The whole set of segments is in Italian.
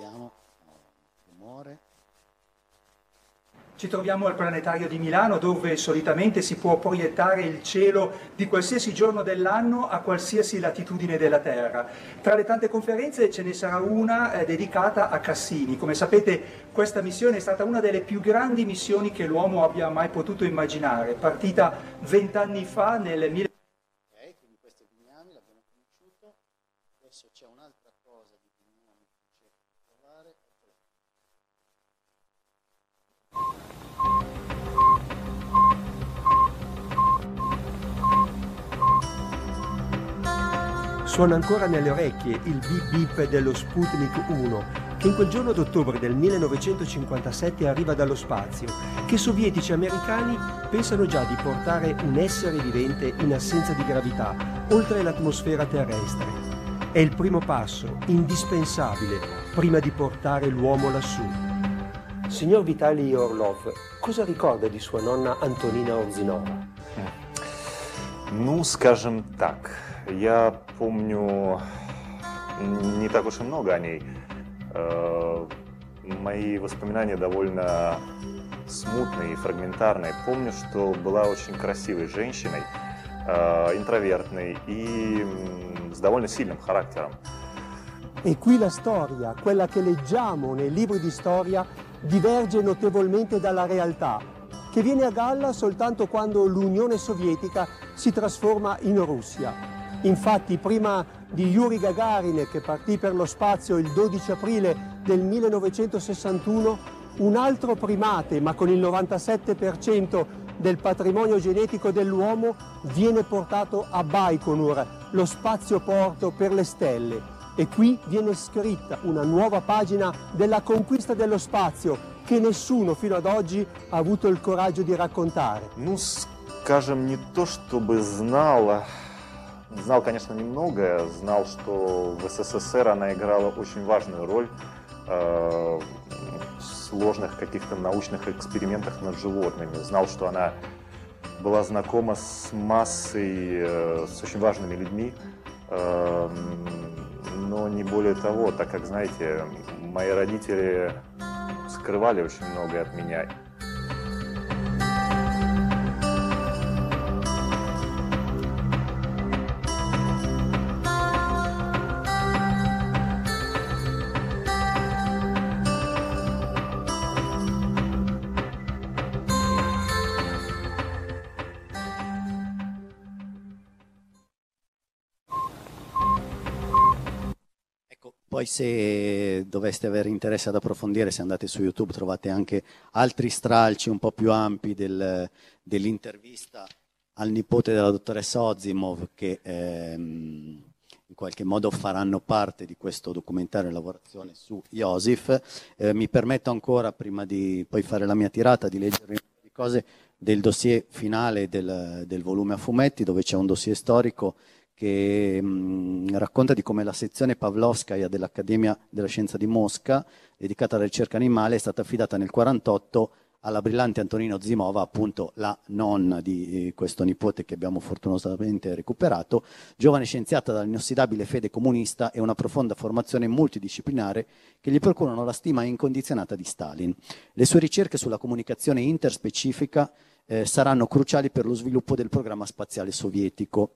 Vediamo rumore Ci troviamo al Planetario di Milano dove solitamente si può proiettare il cielo di qualsiasi giorno dell'anno a qualsiasi latitudine della Terra. Tra le tante conferenze ce ne sarà una eh, dedicata a Cassini. Come sapete questa missione è stata una delle più grandi missioni che l'uomo abbia mai potuto immaginare, partita vent'anni fa nel 1000 Suona ancora nelle orecchie il bip bip dello Sputnik 1, che in quel giorno d'ottobre del 1957 arriva dallo spazio, che sovietici e americani pensano già di portare un essere vivente in assenza di gravità, oltre l'atmosfera terrestre. È il primo passo, indispensabile, prima di portare l'uomo lassù. Signor Vitali Orlov, cosa ricorda di sua nonna Antonina Orzinova? Ну, скажем так, я помню не так уж и много о ней. Э, Мои воспоминания довольно смутные и фрагментарные. Помню, что была очень красивой женщиной, э, интровертной и м, с довольно сильным характером. E qui la storia, quella che leggiamo nei libri di storia, diverge notevolmente dalla realtà, che viene a galla soltanto quando l'Unione Sovietica si trasforma in Russia. Infatti, prima di Yuri Gagarin, che partì per lo spazio il 12 aprile del 1961, un altro primate, ma con il 97% del patrimonio genetico dell'uomo, viene portato a Baikonur, lo spazioporto per le stelle. E qui viene scritta una nuova pagina della conquista dello spazio che nessuno fino ad oggi ha avuto il coraggio di raccontare. Ну, скажем, не то чтобы знал, знал, конечно, немного, знал, что в СССР она играла очень важную роль э, в сложных каких-то научных экспериментах над животными. Знал, что она была знакома с массой, э, с очень важными людьми, э, не более того, так как, знаете, мои родители скрывали очень многое от меня. Se doveste avere interesse ad approfondire, se andate su YouTube trovate anche altri stralci un po' più ampi del- dell'intervista al nipote della dottoressa Ozimov che ehm, in qualche modo faranno parte di questo documentario in lavorazione su Iosif. Eh, mi permetto ancora, prima di poi fare la mia tirata, di leggere un po' di cose del dossier finale del, del volume a fumetti, dove c'è un dossier storico che mh, racconta di come la sezione Pavlovskaya dell'Accademia della Scienza di Mosca, dedicata alla ricerca animale, è stata affidata nel 1948 alla brillante Antonino Zimova, appunto la nonna di eh, questo nipote che abbiamo fortunosamente recuperato, giovane scienziata dall'inossidabile fede comunista e una profonda formazione multidisciplinare che gli procurano la stima incondizionata di Stalin. Le sue ricerche sulla comunicazione interspecifica eh, saranno cruciali per lo sviluppo del programma spaziale sovietico.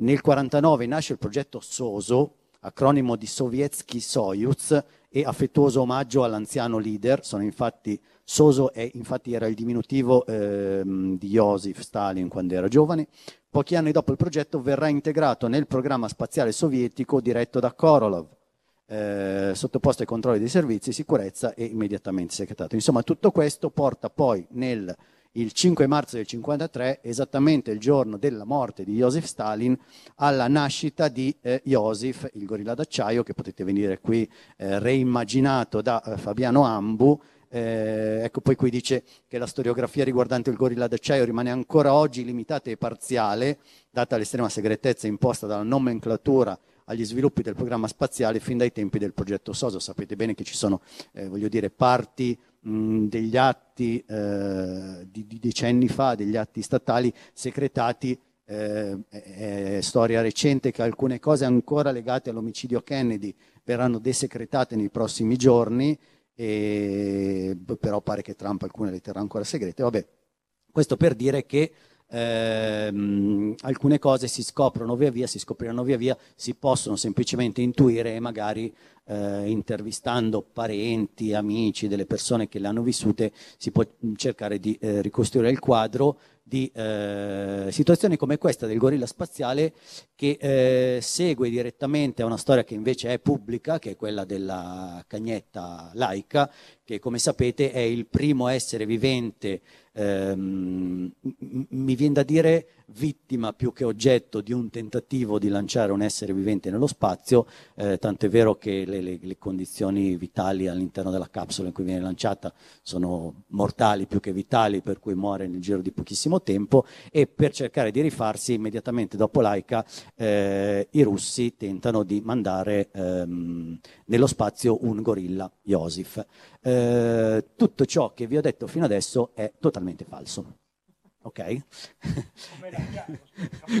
Nel 1949 nasce il progetto SOSO, acronimo di Sovietsky Soyuz, e affettuoso omaggio all'anziano leader. Infatti, SOSO è, infatti era il diminutivo ehm, di Joseph Stalin quando era giovane. Pochi anni dopo il progetto verrà integrato nel programma spaziale sovietico diretto da Korolov, eh, sottoposto ai controlli dei servizi, sicurezza e immediatamente segretato. Insomma, tutto questo porta poi nel il 5 marzo del 1953, esattamente il giorno della morte di Joseph Stalin, alla nascita di eh, Joseph, il gorilla d'acciaio, che potete venire qui eh, reimmaginato da eh, Fabiano Ambu. Eh, ecco, poi qui dice che la storiografia riguardante il gorilla d'acciaio rimane ancora oggi limitata e parziale, data l'estrema segretezza imposta dalla nomenclatura agli sviluppi del programma spaziale fin dai tempi del progetto SOSO. Sapete bene che ci sono, eh, voglio dire, parti degli atti eh, di, di decenni fa, degli atti statali secretati eh, è storia recente che alcune cose ancora legate all'omicidio Kennedy verranno desecretate nei prossimi giorni, e, però pare che Trump alcune le terrà ancora segrete. Vabbè, questo per dire che ehm, alcune cose si scoprono via via, si scopriranno via via, si possono semplicemente intuire e magari eh, intervistando parenti, amici, delle persone che le hanno vissute, si può cercare di eh, ricostruire il quadro di eh, situazioni come questa del gorilla spaziale che eh, segue direttamente a una storia che invece è pubblica, che è quella della cagnetta laica, che come sapete è il primo essere vivente, ehm, mi viene da dire vittima più che oggetto di un tentativo di lanciare un essere vivente nello spazio, eh, tanto è vero che le, le- le condizioni vitali all'interno della capsula in cui viene lanciata sono mortali più che vitali, per cui muore nel giro di pochissimo tempo e per cercare di rifarsi immediatamente dopo Laika eh, i russi tentano di mandare ehm, nello spazio un gorilla, Joseph. Eh, tutto ciò che vi ho detto fino adesso è totalmente falso. Ok?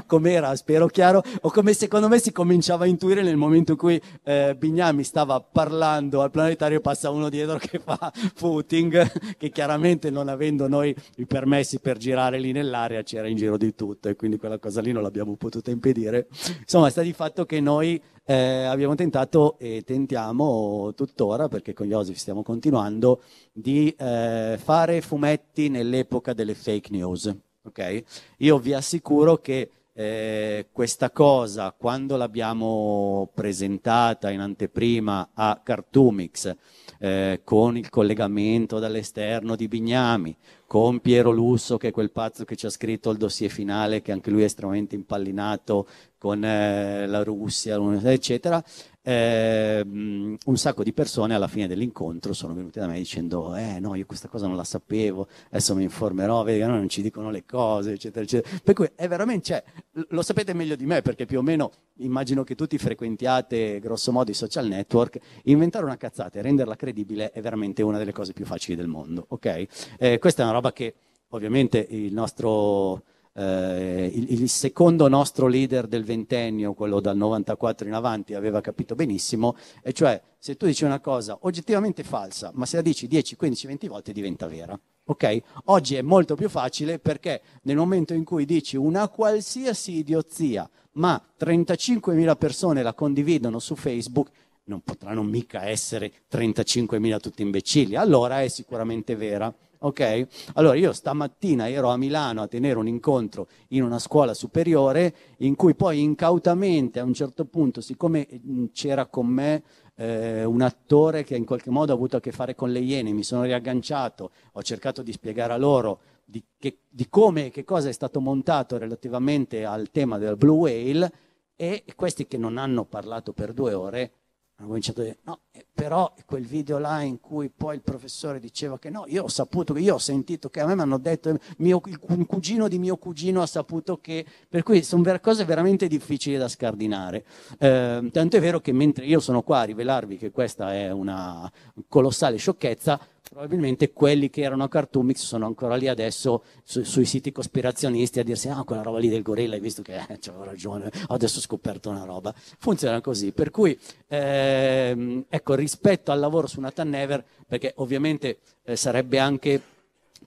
Com'era, spero chiaro, o come secondo me si cominciava a intuire nel momento in cui eh, Bignami stava parlando al planetario, passa uno dietro che fa footing, che chiaramente non avendo noi i permessi per girare lì nell'area c'era in giro di tutto e quindi quella cosa lì non l'abbiamo potuta impedire. Insomma, sta di fatto che noi eh, abbiamo tentato e tentiamo tuttora, perché con Joseph stiamo continuando, di eh, fare fumetti nell'epoca delle fake news. ok? Io vi assicuro che eh, questa cosa, quando l'abbiamo presentata in anteprima a Cartoomix, eh, con il collegamento dall'esterno di Bignami, con Piero Lusso, che è quel pazzo che ci ha scritto il dossier finale, che anche lui è estremamente impallinato con eh, la Russia, eccetera, ehm, un sacco di persone alla fine dell'incontro sono venute da me dicendo eh no, io questa cosa non la sapevo, adesso mi informerò, vedi no, non ci dicono le cose, eccetera, eccetera. Per cui è veramente, cioè, lo sapete meglio di me, perché più o meno immagino che tutti frequentiate grosso modo i social network, inventare una cazzata e renderla credibile è veramente una delle cose più facili del mondo, ok? Eh, questa è una roba che ovviamente il nostro eh, il, il secondo nostro leader del ventennio, quello dal 94 in avanti, aveva capito benissimo, e cioè se tu dici una cosa oggettivamente falsa, ma se la dici 10, 15, 20 volte diventa vera. Ok? Oggi è molto più facile perché nel momento in cui dici una qualsiasi idiozia, ma 35.000 persone la condividono su Facebook, non potranno mica essere 35.000 tutti imbecilli, allora è sicuramente vera. Ok? Allora io stamattina ero a Milano a tenere un incontro in una scuola superiore in cui poi incautamente a un certo punto, siccome mh, c'era con me eh, un attore che in qualche modo ha avuto a che fare con le Iene, mi sono riagganciato, ho cercato di spiegare a loro di, che, di come e che cosa è stato montato relativamente al tema del Blue Whale e questi che non hanno parlato per due ore hanno cominciato a dire no, eh, però quel video là in cui poi il professore diceva che no, io ho saputo io ho sentito che a me mi hanno detto mio, un cugino di mio cugino ha saputo che per cui sono ver- cose veramente difficili da scardinare. Eh, tanto è vero che mentre io sono qua a rivelarvi che questa è una colossale sciocchezza, probabilmente quelli che erano a Cartoomix sono ancora lì adesso su- sui siti cospirazionisti a dirsi ah quella roba lì del gorilla hai visto che eh, c'avevo ragione adesso ho scoperto una roba. Funziona così per cui ehm, ecco rispetto al lavoro su Nathan Never perché ovviamente eh, sarebbe anche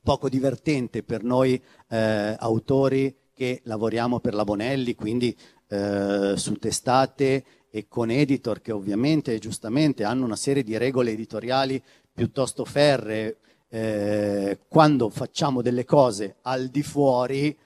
poco divertente per noi eh, autori che lavoriamo per la Bonelli quindi eh, su testate e con editor che ovviamente giustamente hanno una serie di regole editoriali piuttosto ferree, eh, quando facciamo delle cose al di fuori,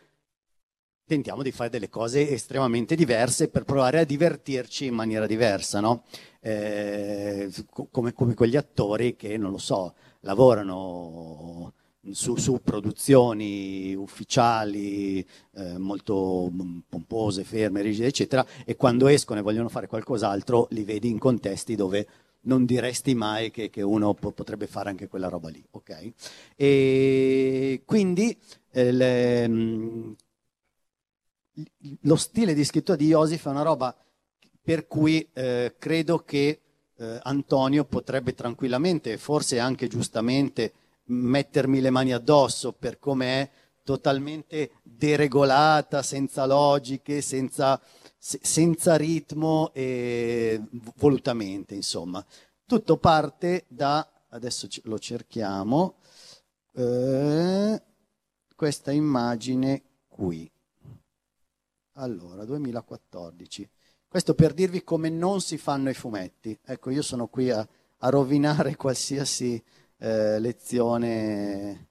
tentiamo di fare delle cose estremamente diverse per provare a divertirci in maniera diversa, no? Eh, co- come, come quegli attori che, non lo so, lavorano su, su produzioni ufficiali eh, molto pompose, ferme, rigide, eccetera, e quando escono e vogliono fare qualcos'altro li vedi in contesti dove non diresti mai che, che uno po- potrebbe fare anche quella roba lì, ok? E quindi eh, le, mm, lo stile di scrittura di Iosif è una roba per cui eh, credo che eh, Antonio potrebbe tranquillamente, forse anche giustamente, mettermi le mani addosso per come è totalmente deregolata, senza logiche, senza, se- senza ritmo e volutamente, insomma. Tutto parte da, adesso lo cerchiamo, eh, questa immagine qui. Allora, 2014. Questo per dirvi come non si fanno i fumetti. Ecco, io sono qui a, a rovinare qualsiasi eh, lezione.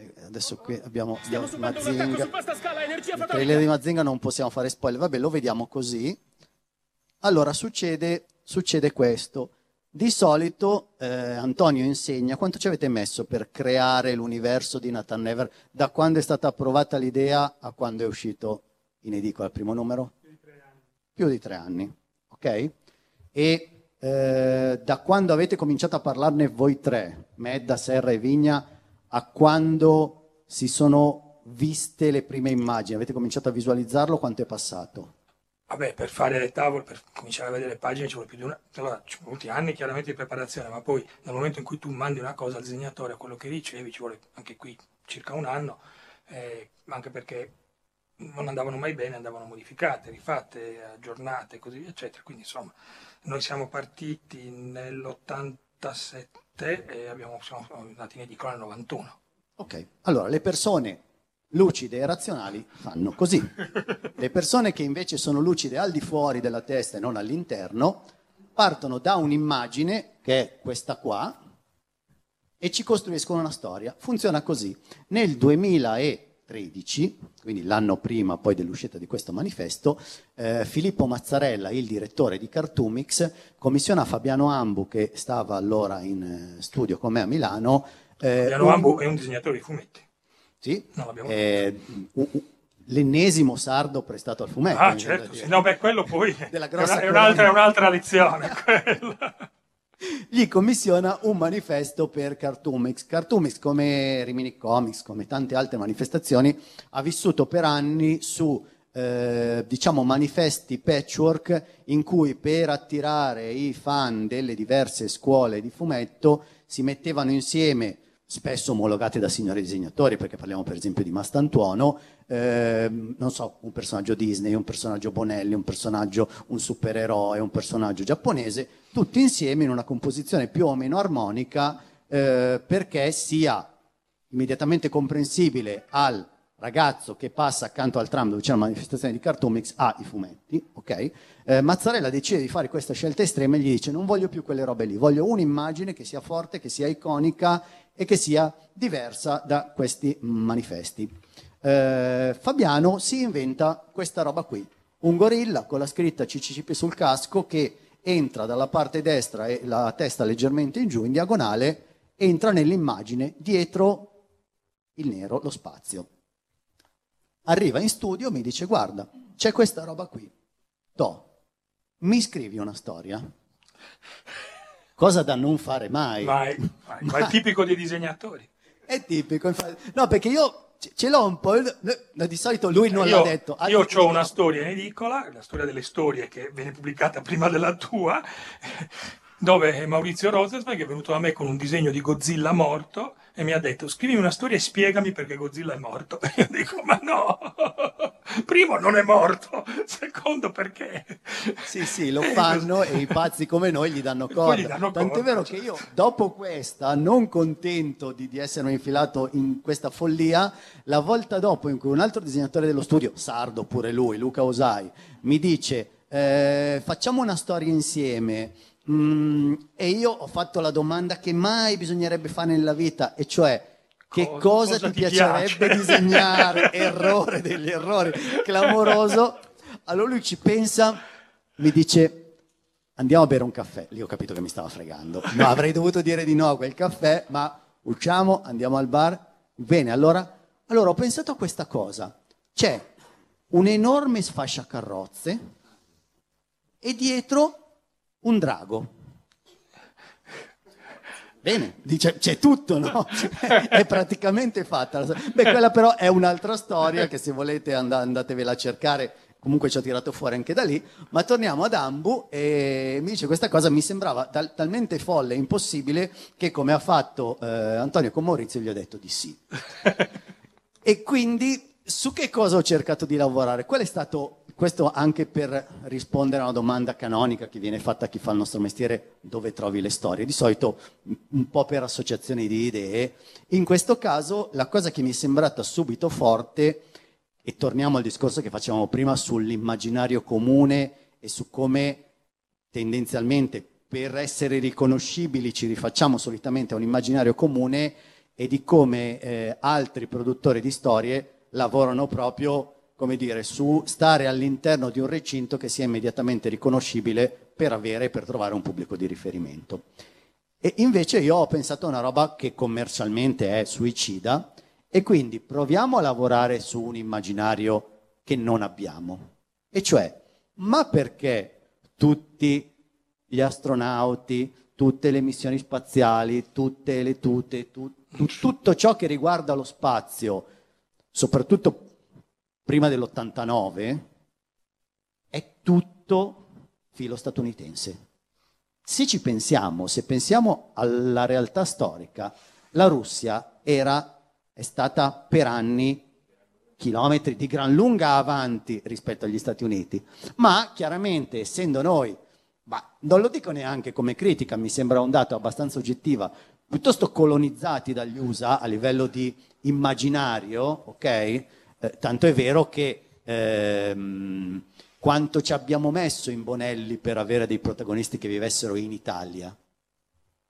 Eh, Adesso qui abbiamo, abbiamo Mazinga. Il trailer di Mazinga non possiamo fare spoiler. Vabbè, lo vediamo così. Allora, succede, succede questo. Di solito eh, Antonio insegna quanto ci avete messo per creare l'universo di Nathan Never da quando è stata approvata l'idea a quando è uscito in edicola il primo numero? Più di tre anni, ok? E eh, da quando avete cominciato a parlarne voi tre, Medda, Serra e Vigna, a quando si sono viste le prime immagini, avete cominciato a visualizzarlo, quanto è passato? Vabbè, per fare le tavole, per cominciare a vedere le pagine ci vuole più di una... Allora, ci sono molti anni chiaramente di preparazione, ma poi nel momento in cui tu mandi una cosa al disegnatore, a quello che ricevi, ci vuole anche qui circa un anno, eh, anche perché non andavano mai bene, andavano modificate, rifatte, aggiornate, così via, eccetera. Quindi insomma, noi siamo partiti nell'87 e abbiamo, siamo andati in edicola nel 91. Ok, allora le persone lucide e razionali fanno così. Le persone che invece sono lucide al di fuori della testa e non all'interno partono da un'immagine, che è questa qua, e ci costruiscono una storia. Funziona così. Nel 2013, quindi l'anno prima poi dell'uscita di questo manifesto, eh, Filippo Mazzarella, il direttore di Cartoomix, commissiona a Fabiano Ambu, che stava allora in eh, studio con me a Milano, eh, Fabiano un- Ambu è un disegnatore di fumetti. sì, l'abbiamo eh, u- u- l'ennesimo sardo prestato al fumetto. Ah, certo, sì. no, beh, quello poi Della è, grossa una- è un'altra, è un'altra lezione. Gli commissiona un manifesto per Cartoomix. Cartoomix, come Rimini Comics, come tante altre manifestazioni, ha vissuto per anni su eh, diciamo manifesti patchwork in cui per attirare i fan delle diverse scuole di fumetto si mettevano insieme spesso omologate da signori disegnatori, perché parliamo per esempio di Mastantuono, ehm, non so, un personaggio Disney, un personaggio Bonelli, un personaggio, un supereroe, un personaggio giapponese, tutti insieme in una composizione più o meno armonica eh, perché sia immediatamente comprensibile al ragazzo che passa accanto al tram dove c'è una manifestazione di Cartoomix a i fumetti, ok? Eh, Mazzarella decide di fare questa scelta estrema e gli dice non voglio più quelle robe lì, voglio un'immagine che sia forte, che sia iconica e che sia diversa da questi manifesti. Eh, Fabiano si inventa questa roba qui, un gorilla con la scritta CCCP sul casco che entra dalla parte destra e la testa leggermente in giù, in diagonale, entra nell'immagine dietro il nero, lo spazio. Arriva in studio, mi dice guarda, c'è questa roba qui, to, mi scrivi una storia? Cosa da non fare mai. Vai, vai, ma è tipico dei disegnatori. È tipico, infatti. No, perché io ce- l'ho un po'. no, Di solito lui non io, l'ha detto. Ah, Io ho una storia in edicola, la storia delle storie che viene pubblicata prima della tua, dove Maurizio Rosenzweig è venuto da me con un disegno di Godzilla morto e mi ha detto scrivimi una storia e spiegami perché Godzilla è morto. E io dico ma no, primo non è morto, secondo perché. Sì, sì, lo fanno e i pazzi come noi gli danno corda. gli danno Tant'è corda, vero che io, dopo questa, non contento di, di essermi infilato in questa follia, la volta dopo in cui un altro disegnatore dello studio, sardo pure lui, Luca Osai, mi dice eh, facciamo una storia insieme. Mm, e io ho fatto la domanda che mai bisognerebbe fare nella vita, e cioè che Cosa- cosa, ti, ti piacerebbe piace? disegnare? Errore degli errori, clamoroso. Allora lui ci pensa, mi dice andiamo a bere un caffè. Lì ho capito che mi stava fregando. No, avrei dovuto dire di no a quel caffè, ma usciamo, andiamo al bar. Bene, allora, allora ho pensato a questa cosa. C'è un enorme sfasciacarrozze e dietro un drago. Bene, dice, c'è tutto, no? è praticamente fatta. Beh, quella però è un'altra storia che se volete and- andatevela a cercare, comunque ci ho tirato fuori anche da lì, ma torniamo ad Ambu e mi dice questa cosa mi sembrava tal- talmente folle e impossibile che come ha fatto eh, Antonio con Maurizio gli ho detto di sì. E quindi su che cosa ho cercato di lavorare? Qual è stato, questo anche per rispondere a una domanda canonica che viene fatta a chi fa il nostro mestiere, dove trovi le storie? Di solito un po' per associazioni di idee. In questo caso la cosa che mi è sembrata subito forte, e torniamo al discorso che facevamo prima sull'immaginario comune e su come tendenzialmente per essere riconoscibili ci rifacciamo solitamente a un immaginario comune e di come eh, altri produttori di storie lavorano proprio, come dire, su stare all'interno di un recinto che sia immediatamente riconoscibile per avere per trovare un pubblico di riferimento. E invece io ho pensato a una roba che commercialmente è suicida e quindi proviamo a lavorare su un immaginario che non abbiamo. E cioè, ma perché tutti gli astronauti, tutte le missioni spaziali, tutte le tute, tu- tu- tutto ciò che riguarda lo spazio, soprattutto prima dell'89, è tutto filo statunitense. Se ci pensiamo, se pensiamo alla realtà storica, la Russia era, è stata per anni chilometri di gran lunga avanti rispetto agli Stati Uniti, ma chiaramente essendo noi, ma non lo dico neanche come critica, mi sembra un dato abbastanza oggettiva, piuttosto colonizzati dagli USA a livello di immaginario, ok? Eh, tanto è vero che ehm, quanto ci abbiamo messo in Bonelli per avere dei protagonisti che vivessero in Italia?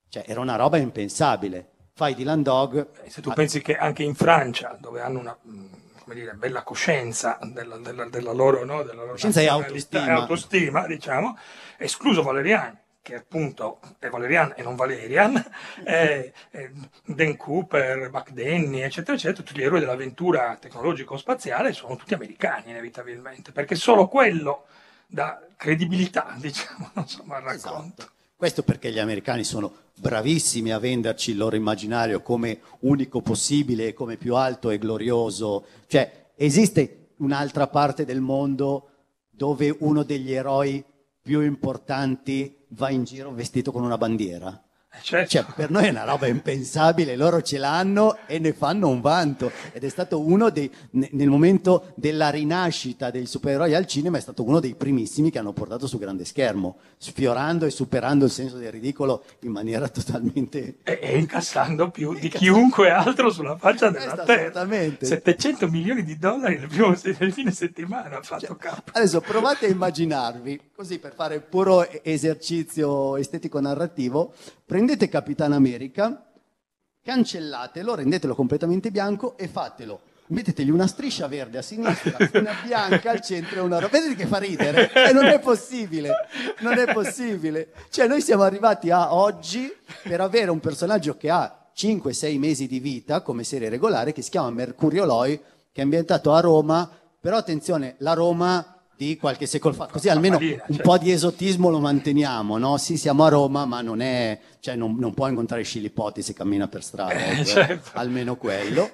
Cioè, era una roba impensabile. Fai Dylan Dog. Se tu pensi che anche in Francia, dove hanno una mh, come dire, bella coscienza della, della- della loro, no, della loro Coscienza e autostima. autostima, diciamo, escluso Valerian, che appunto è Valerian e non Valerian, e, e Dan Cooper, Buck Denny, eccetera, eccetera, tutti gli eroi dell'avventura tecnologico-spaziale sono tutti americani inevitabilmente, perché solo quello dà credibilità, diciamo, insomma, al racconto. Questo perché gli americani sono bravissimi a venderci il loro immaginario come unico possibile come più alto e glorioso. Cioè, esiste un'altra parte del mondo dove uno degli eroi più importanti va in giro vestito con una bandiera? Certo. Cioè, per noi è una roba impensabile, loro ce l'hanno e ne fanno un vanto. Ed è stato uno dei, ne- nel momento della rinascita dei supereroi al cinema, è stato uno dei primissimi che hanno portato su grande schermo, sfiorando e superando il senso del ridicolo in maniera totalmente... E, e incassando più di chiunque altro sulla faccia della Questo terra. assolutamente. 700 milioni di dollari nel, primo, nel fine settimana ha fatto capo. Adesso provate a immaginarvi, così per fare puro esercizio estetico-narrativo, prendete Capitan America, cancellatelo, rendetelo completamente bianco e fatelo. Mettetegli una striscia verde a sinistra, una bianca al centro e una rosa. Vedete che fa ridere? E non è possibile, non è possibile. Cioè noi siamo arrivati a oggi per avere un personaggio che ha 5-6 mesi di vita come serie regolare che si chiama Mercurio Loi, che è ambientato a Roma, però attenzione, la Roma di qualche secolo fa, così almeno un certo. po' di esotismo lo manteniamo, no? Sì, siamo a Roma, ma non è, cioè non, non può incontrare Scilipoti se cammina per strada, Eh, ecco, certo. almeno quello.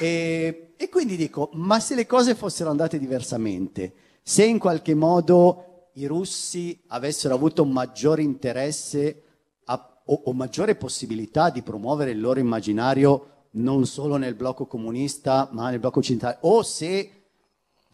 E, e quindi dico, ma se le cose fossero andate diversamente, se in qualche modo i russi avessero avuto un maggiore interesse a- o, o maggiore possibilità di promuovere il loro immaginario non solo nel blocco comunista, ma nel blocco occidentale, o se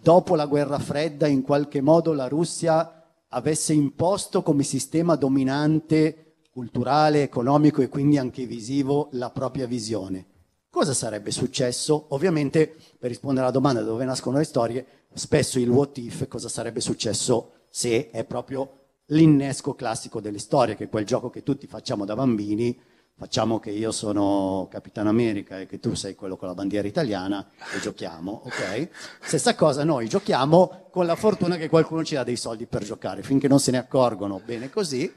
dopo la guerra fredda in qualche modo la Russia avesse imposto come sistema dominante culturale, economico e quindi anche visivo la propria visione. Cosa sarebbe successo? Ovviamente, per rispondere alla domanda da dove nascono le storie, spesso il what if, cosa sarebbe successo se è proprio l'innesco classico delle storie, che è quel gioco che tutti facciamo da bambini, facciamo che io sono Capitan America e che tu sei quello con la bandiera italiana e giochiamo, ok? Stessa cosa, noi giochiamo con la fortuna che qualcuno ci dà dei soldi per giocare, finché non se ne accorgono, bene così.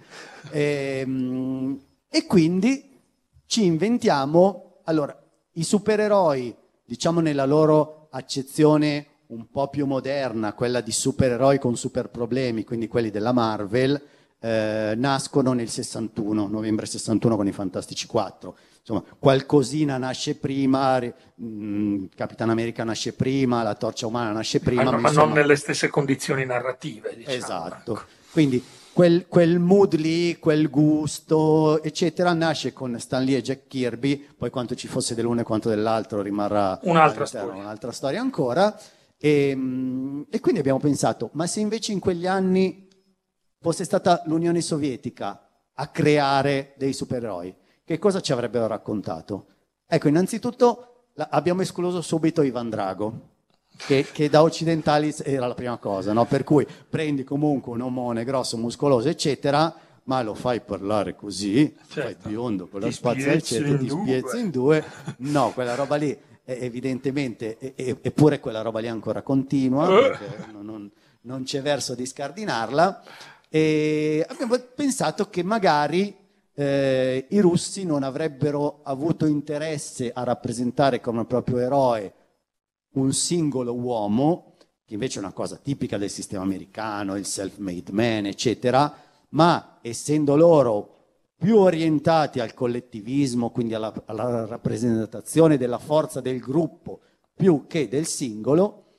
Ehm, E, quindi ci inventiamo, allora, i supereroi, diciamo nella loro accezione un po' più moderna, quella di supereroi con super problemi, quindi quelli della Marvel, eh, nascono nel 61, novembre 61 con i Fantastici 4. Insomma, qualcosina nasce prima, ri- mh, Capitan America nasce prima, la Torcia Umana nasce prima. ma, ma ma insomma- non nelle stesse condizioni narrative. Diciamo. Esatto. Quindi quel, quel mood lì, quel gusto, eccetera, nasce con Stan Lee e Jack Kirby, poi quanto ci fosse dell'uno e quanto dell'altro rimarrà Un'altra storia. un'altra storia ancora. E, mm, e quindi abbiamo pensato, ma se invece in quegli anni fosse stata l'Unione Sovietica a creare dei supereroi, che cosa ci avrebbero raccontato? Ecco, innanzitutto abbiamo escluso subito Ivan Drago, che, che da occidentali era la prima cosa, no? per cui prendi comunque un omone grosso, muscoloso, eccetera, ma lo fai parlare così, fai biondo con la spiezzi eccetera, ti spiezzi in due, no, quella roba lì evidentemente, eppure quella roba lì ancora continua, Eh. perché non, non- non c'è verso di scardinarla, e abbiamo pensato che magari eh, i russi non avrebbero avuto interesse a rappresentare come proprio eroe un singolo uomo, che invece è una cosa tipica del sistema americano, il self-made man, eccetera, ma essendo loro più orientati al collettivismo, quindi alla, alla rappresentazione della forza del gruppo più che del singolo,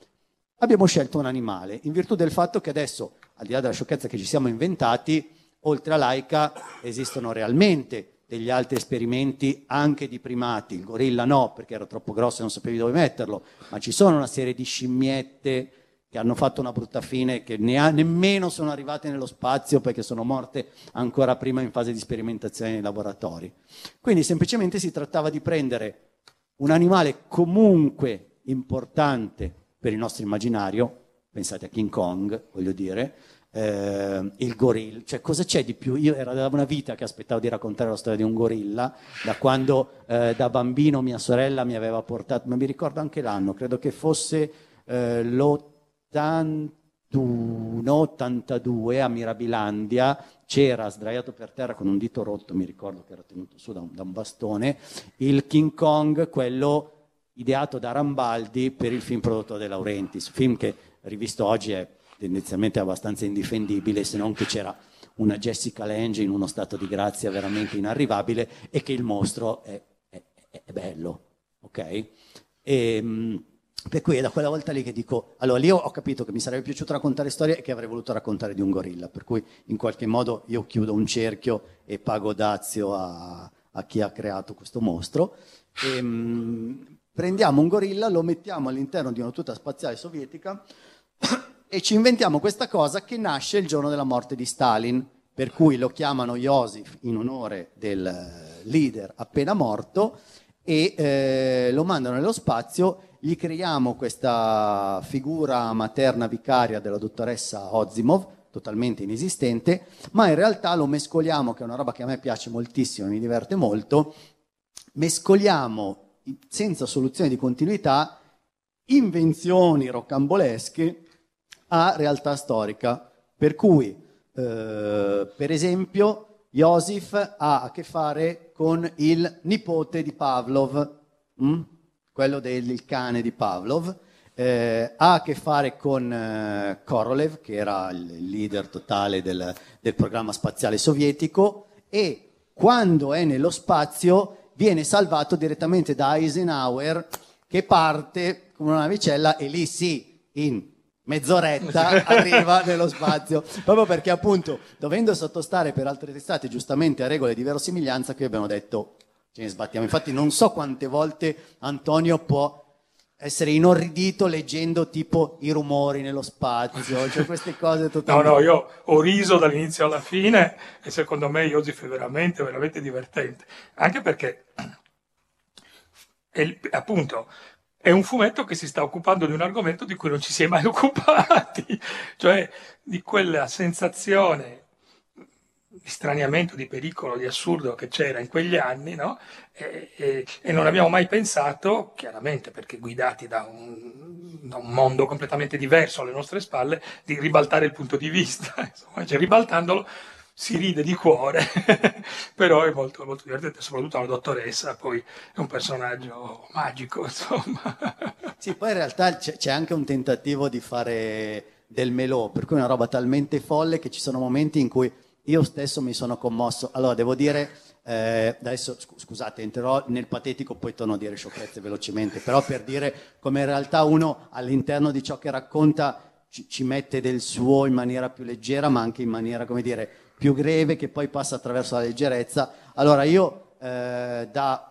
abbiamo scelto un animale, in virtù del fatto che adesso, al di là della sciocchezza che ci siamo inventati, oltre a Laika esistono realmente degli altri esperimenti anche di primati. Il gorilla no, perché era troppo grosso e non sapevi dove metterlo, ma ci sono una serie di scimmiette che hanno fatto una brutta fine, che ne ha- nemmeno sono arrivate nello spazio perché sono morte ancora prima in fase di sperimentazione nei laboratori. Quindi semplicemente si trattava di prendere un animale comunque importante per il nostro immaginario, pensate a King Kong, voglio dire, eh, il gorilla, cioè cosa c'è di più? Io era da una vita che aspettavo di raccontare la storia di un gorilla, da quando eh, da bambino mia sorella mi aveva portato, ma mi ricordo anche l'anno, credo che fosse eh, l'81-82 a Mirabilandia, c'era sdraiato per terra con un dito rotto, mi ricordo che era tenuto su da un, da un bastone, il King Kong, quello ideato da Rambaldi per il film prodotto da De Laurentiis, film che rivisto oggi è tendenzialmente abbastanza indifendibile, se non che c'era una Jessica Lange in uno stato di grazia veramente inarrivabile e che il mostro è, è- è- bello, ok? E, mh, Per cui è da quella volta lì che dico, allora lì ho- capito che mi sarebbe piaciuto raccontare storie e che avrei voluto raccontare di un gorilla, per cui in qualche modo io chiudo un cerchio e pago dazio a, a chi ha creato questo mostro. E, mm, prendiamo un gorilla, lo mettiamo all'interno di una tuta spaziale sovietica e ci inventiamo questa cosa che nasce il giorno della morte di Stalin, per cui lo chiamano Iosif in onore del eh, leader appena morto e eh, lo mandano nello spazio, gli creiamo questa figura materna vicaria della dottoressa Ozimov, totalmente inesistente, ma in realtà lo mescoliamo, che è una roba che a me piace moltissimo, mi diverte molto, mescoliamo senza soluzione di continuità invenzioni rocambolesche a realtà storica. Per cui, eh, per esempio, Josif ha a che fare con il nipote di Pavlov, mm? quello del cane di Pavlov, eh, ha a che fare con eh, Korolev, che era il leader totale del, del programma spaziale sovietico, e quando è nello spazio viene salvato direttamente da Eisenhower, che parte come una navicella e lì sì, in mezz'oretta arriva nello spazio, proprio perché appunto dovendo sottostare per altre testate giustamente a regole di verosimiglianza qui abbiamo detto ce ne sbattiamo. Infatti non so quante volte Antonio può essere inorridito leggendo tipo i rumori nello spazio, cioè queste cose No, totalmente... no, io ho riso dall'inizio alla fine e secondo me Joseph è veramente, veramente divertente. Anche perché, è appunto, è un fumetto che si sta occupando di un argomento di cui non ci si è mai occupati, cioè di quella sensazione di straniamento, di pericolo, di assurdo che c'era in quegli anni, no? E, e- e non abbiamo mai pensato, chiaramente perché guidati da un, da un mondo completamente diverso alle nostre spalle, di ribaltare il punto di vista. Insomma, cioè, ribaltandolo si ride di cuore, però è molto, molto divertente, soprattutto la dottoressa, poi è un personaggio magico, insomma. Sì, poi in realtà c'è, anche un tentativo di fare del melò, per cui è una roba talmente folle che ci sono momenti in cui io stesso mi sono commosso. Allora, devo dire, eh, adesso scu- scusate, entrerò nel patetico, poi torno a dire sciocchezze velocemente, però per dire come in realtà uno all'interno di ciò che racconta ci, ci mette del suo in maniera più leggera, ma anche in maniera, come dire, più greve, che poi passa attraverso la leggerezza. Allora, io eh, da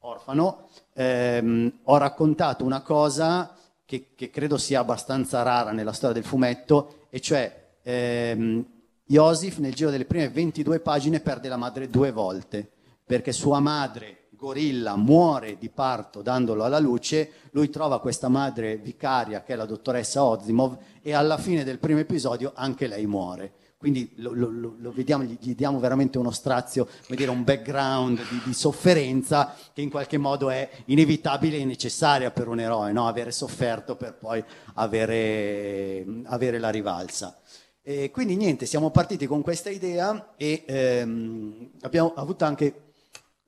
orfano ehm, ho raccontato una cosa che, che credo sia abbastanza rara nella storia del fumetto, e cioè ehm, Joseph nel giro delle prime 22 pagine perde la madre due volte, perché sua madre, gorilla, muore di parto dandolo alla luce, lui trova questa madre vicaria che è la dottoressa Ozimov e alla fine del primo episodio anche lei muore. Quindi lo, lo- lo- vediamo, gli, gli diamo veramente uno strazio, come dire, un background di, di sofferenza che in qualche modo è inevitabile e necessaria per un eroe, no? avere sofferto per poi avere, avere la rivalsa. E quindi niente, siamo partiti con questa idea e ehm, abbiamo avuto anche,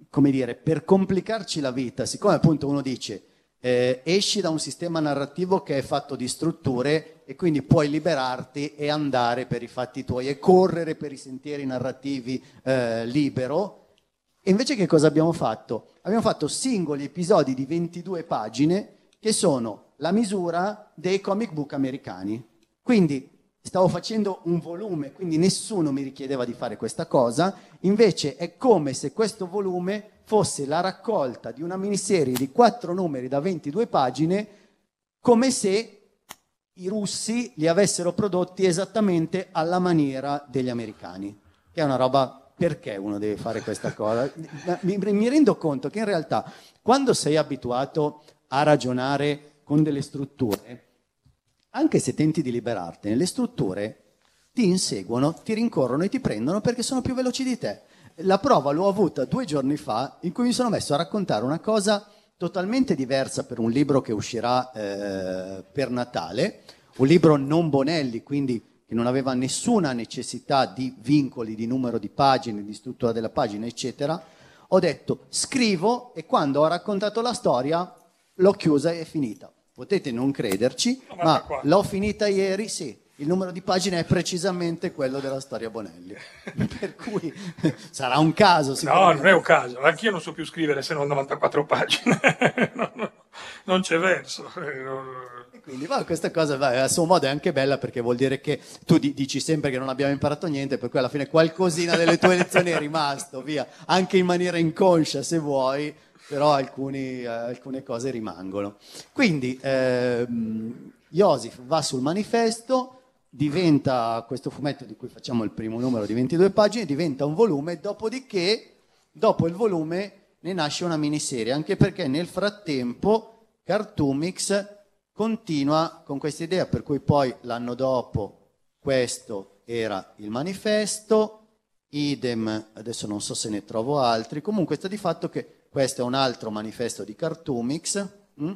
come dire, per complicarci la vita, siccome appunto uno dice eh, esci da un sistema narrativo che è fatto di strutture e quindi puoi liberarti e andare per i fatti tuoi e correre per i sentieri narrativi eh, libero. E invece che cosa abbiamo fatto? Abbiamo fatto singoli episodi di 22 pagine che sono la misura dei comic book americani. Quindi stavo facendo un volume, quindi nessuno mi richiedeva di fare questa cosa, invece è come se questo volume fosse la raccolta di una miniserie di quattro numeri da 22 pagine, come se i russi li avessero prodotti esattamente alla maniera degli americani, che è una roba perché uno deve fare questa cosa? Mi, mi rendo conto che in realtà quando sei abituato a ragionare con delle strutture, anche se tenti di liberartene, le strutture ti inseguono, ti rincorrono e ti prendono perché sono più veloci di te. La prova l'ho avuta due giorni fa in cui mi sono messo a raccontare una cosa totalmente diversa per un libro che uscirà eh, per Natale, un libro non Bonelli, quindi che non aveva nessuna necessità di vincoli, di numero di pagine, di struttura della pagina, eccetera. Ho detto scrivo e quando ho raccontato la storia l'ho chiusa e è finita. Potete non crederci, ma l'ho finita ieri, sì. Il numero di pagine è precisamente quello della storia Bonelli. per cui sarà un caso No, non è un caso, anch'io non so più scrivere se non 94 pagine. No, no. non c'è verso. eh, E Quindi ma questa cosa va, a suo modo è anche bella perché vuol dire che tu di- dici sempre che non abbiamo imparato niente, per cui alla fine qualcosina delle tue lezioni è rimasto, via, anche in maniera inconscia se vuoi, però alcuni, eh, alcune cose rimangono. Quindi ehm, Iosif va sul manifesto, diventa questo fumetto di cui facciamo il primo numero di 22 pagine, diventa un volume, dopodiché, dopo il volume, ne nasce una miniserie, anche perché nel frattempo Cartoomix continua con questa idea, per cui poi l'anno dopo questo era il manifesto, idem, adesso non so se ne trovo altri, comunque sta di fatto che questo è un altro manifesto di Cartoomix. mm?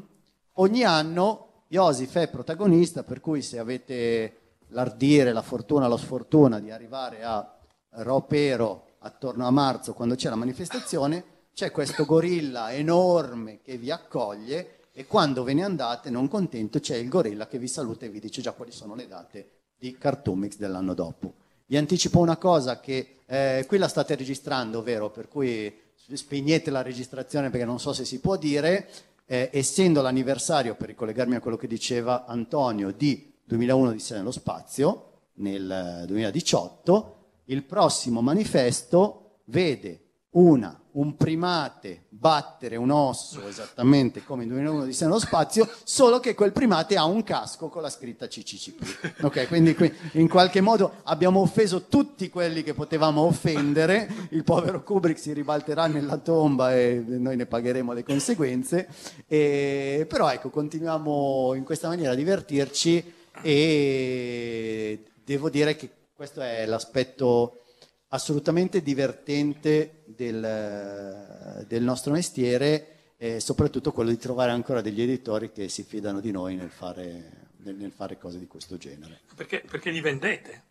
Ogni anno Iosif è protagonista, per cui se avete l'ardire, la fortuna, la sfortuna di arrivare a Ropero attorno a marzo, quando c'è la manifestazione, c'è questo gorilla enorme che vi accoglie e quando ve ne andate non contento c'è il gorilla che vi saluta e vi dice già quali sono le date di Cartoomix dell'anno dopo. Vi anticipo una cosa che eh, qui la state registrando, vero? Per cui spegnete la registrazione perché non so se si può dire, eh, essendo l'anniversario, per ricollegarmi a quello che diceva Antonio, di 2001 di nello spazio, nel eh, 2018, il prossimo manifesto vede una, un primate battere un osso esattamente come in 2001 di nello spazio, solo che quel primate ha un casco con la scritta CCCP. Ok, quindi qui in qualche modo abbiamo offeso tutti quelli che potevamo offendere, il povero Kubrick si ribalterà nella tomba e noi ne pagheremo le conseguenze, E- però ecco, continuiamo in questa maniera a divertirci e devo dire che questo è l'aspetto assolutamente divertente del, del nostro mestiere e soprattutto quello di trovare ancora degli editori che si fidano di noi nel fare, nel- nel fare cose di questo genere. Perché, perché li vendete?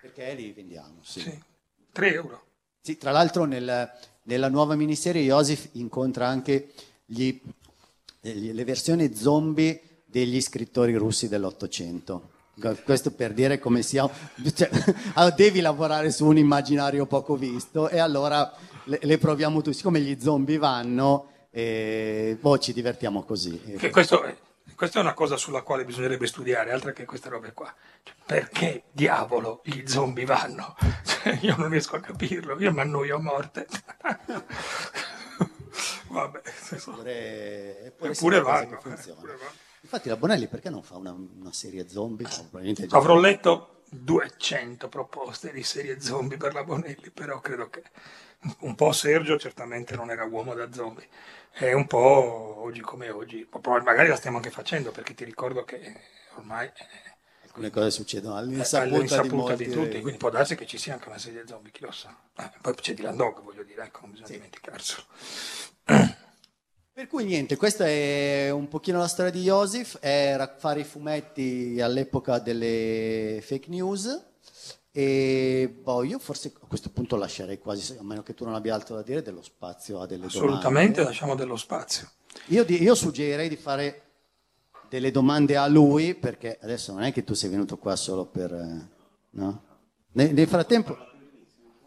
Perché li vendiamo, sì. Sì. 3 euro. Sì, tra l'altro nel- nella nuova miniserie Joseph incontra anche gli- eh, le versioni zombie degli scrittori russi dell'Ottocento. Questo per dire come sia... cioè, devi lavorare su un immaginario poco visto e allora le, le proviamo tutti. Siccome gli zombie vanno, eh, boh, ci divertiamo così. Che questo questa è una cosa sulla quale bisognerebbe studiare, altra che queste robe qua. Cioè, perché diavolo gli zombie vanno? Cioè, io non riesco a capirlo, io mi annoio a morte. Vabbè, Eppure, eppure Eppure una cosa vanno, eh, eppure vanno. Infatti la Bonelli perché non fa una, una serie zombie? Probabilmente già- Avrò letto 200 proposte di serie zombie per la Bonelli, però credo che un po' Sergio certamente non era uomo da zombie, è un po' oggi come oggi, magari la stiamo anche facendo perché ti ricordo che ormai alcune cose succedono all'insaputa, all'insaputa di, di, tutti, quindi può darsi che ci sia anche una serie zombie, chi lo sa. Eh, poi c'è Dylan Dog, voglio dire, ecco, non bisogna dimenticarselo. Per cui niente, questa è un pochino la storia di Joseph, era fare i fumetti all'epoca delle fake news e boh, io forse a questo punto lascerei quasi, a meno che tu non abbia altro da dire, dello spazio a delle Assolutamente domande. lasciamo dello spazio. Io, io suggerirei di fare delle domande a lui, perché adesso non è che tu sei venuto qua solo per... eh, no? Nel, nel frattempo...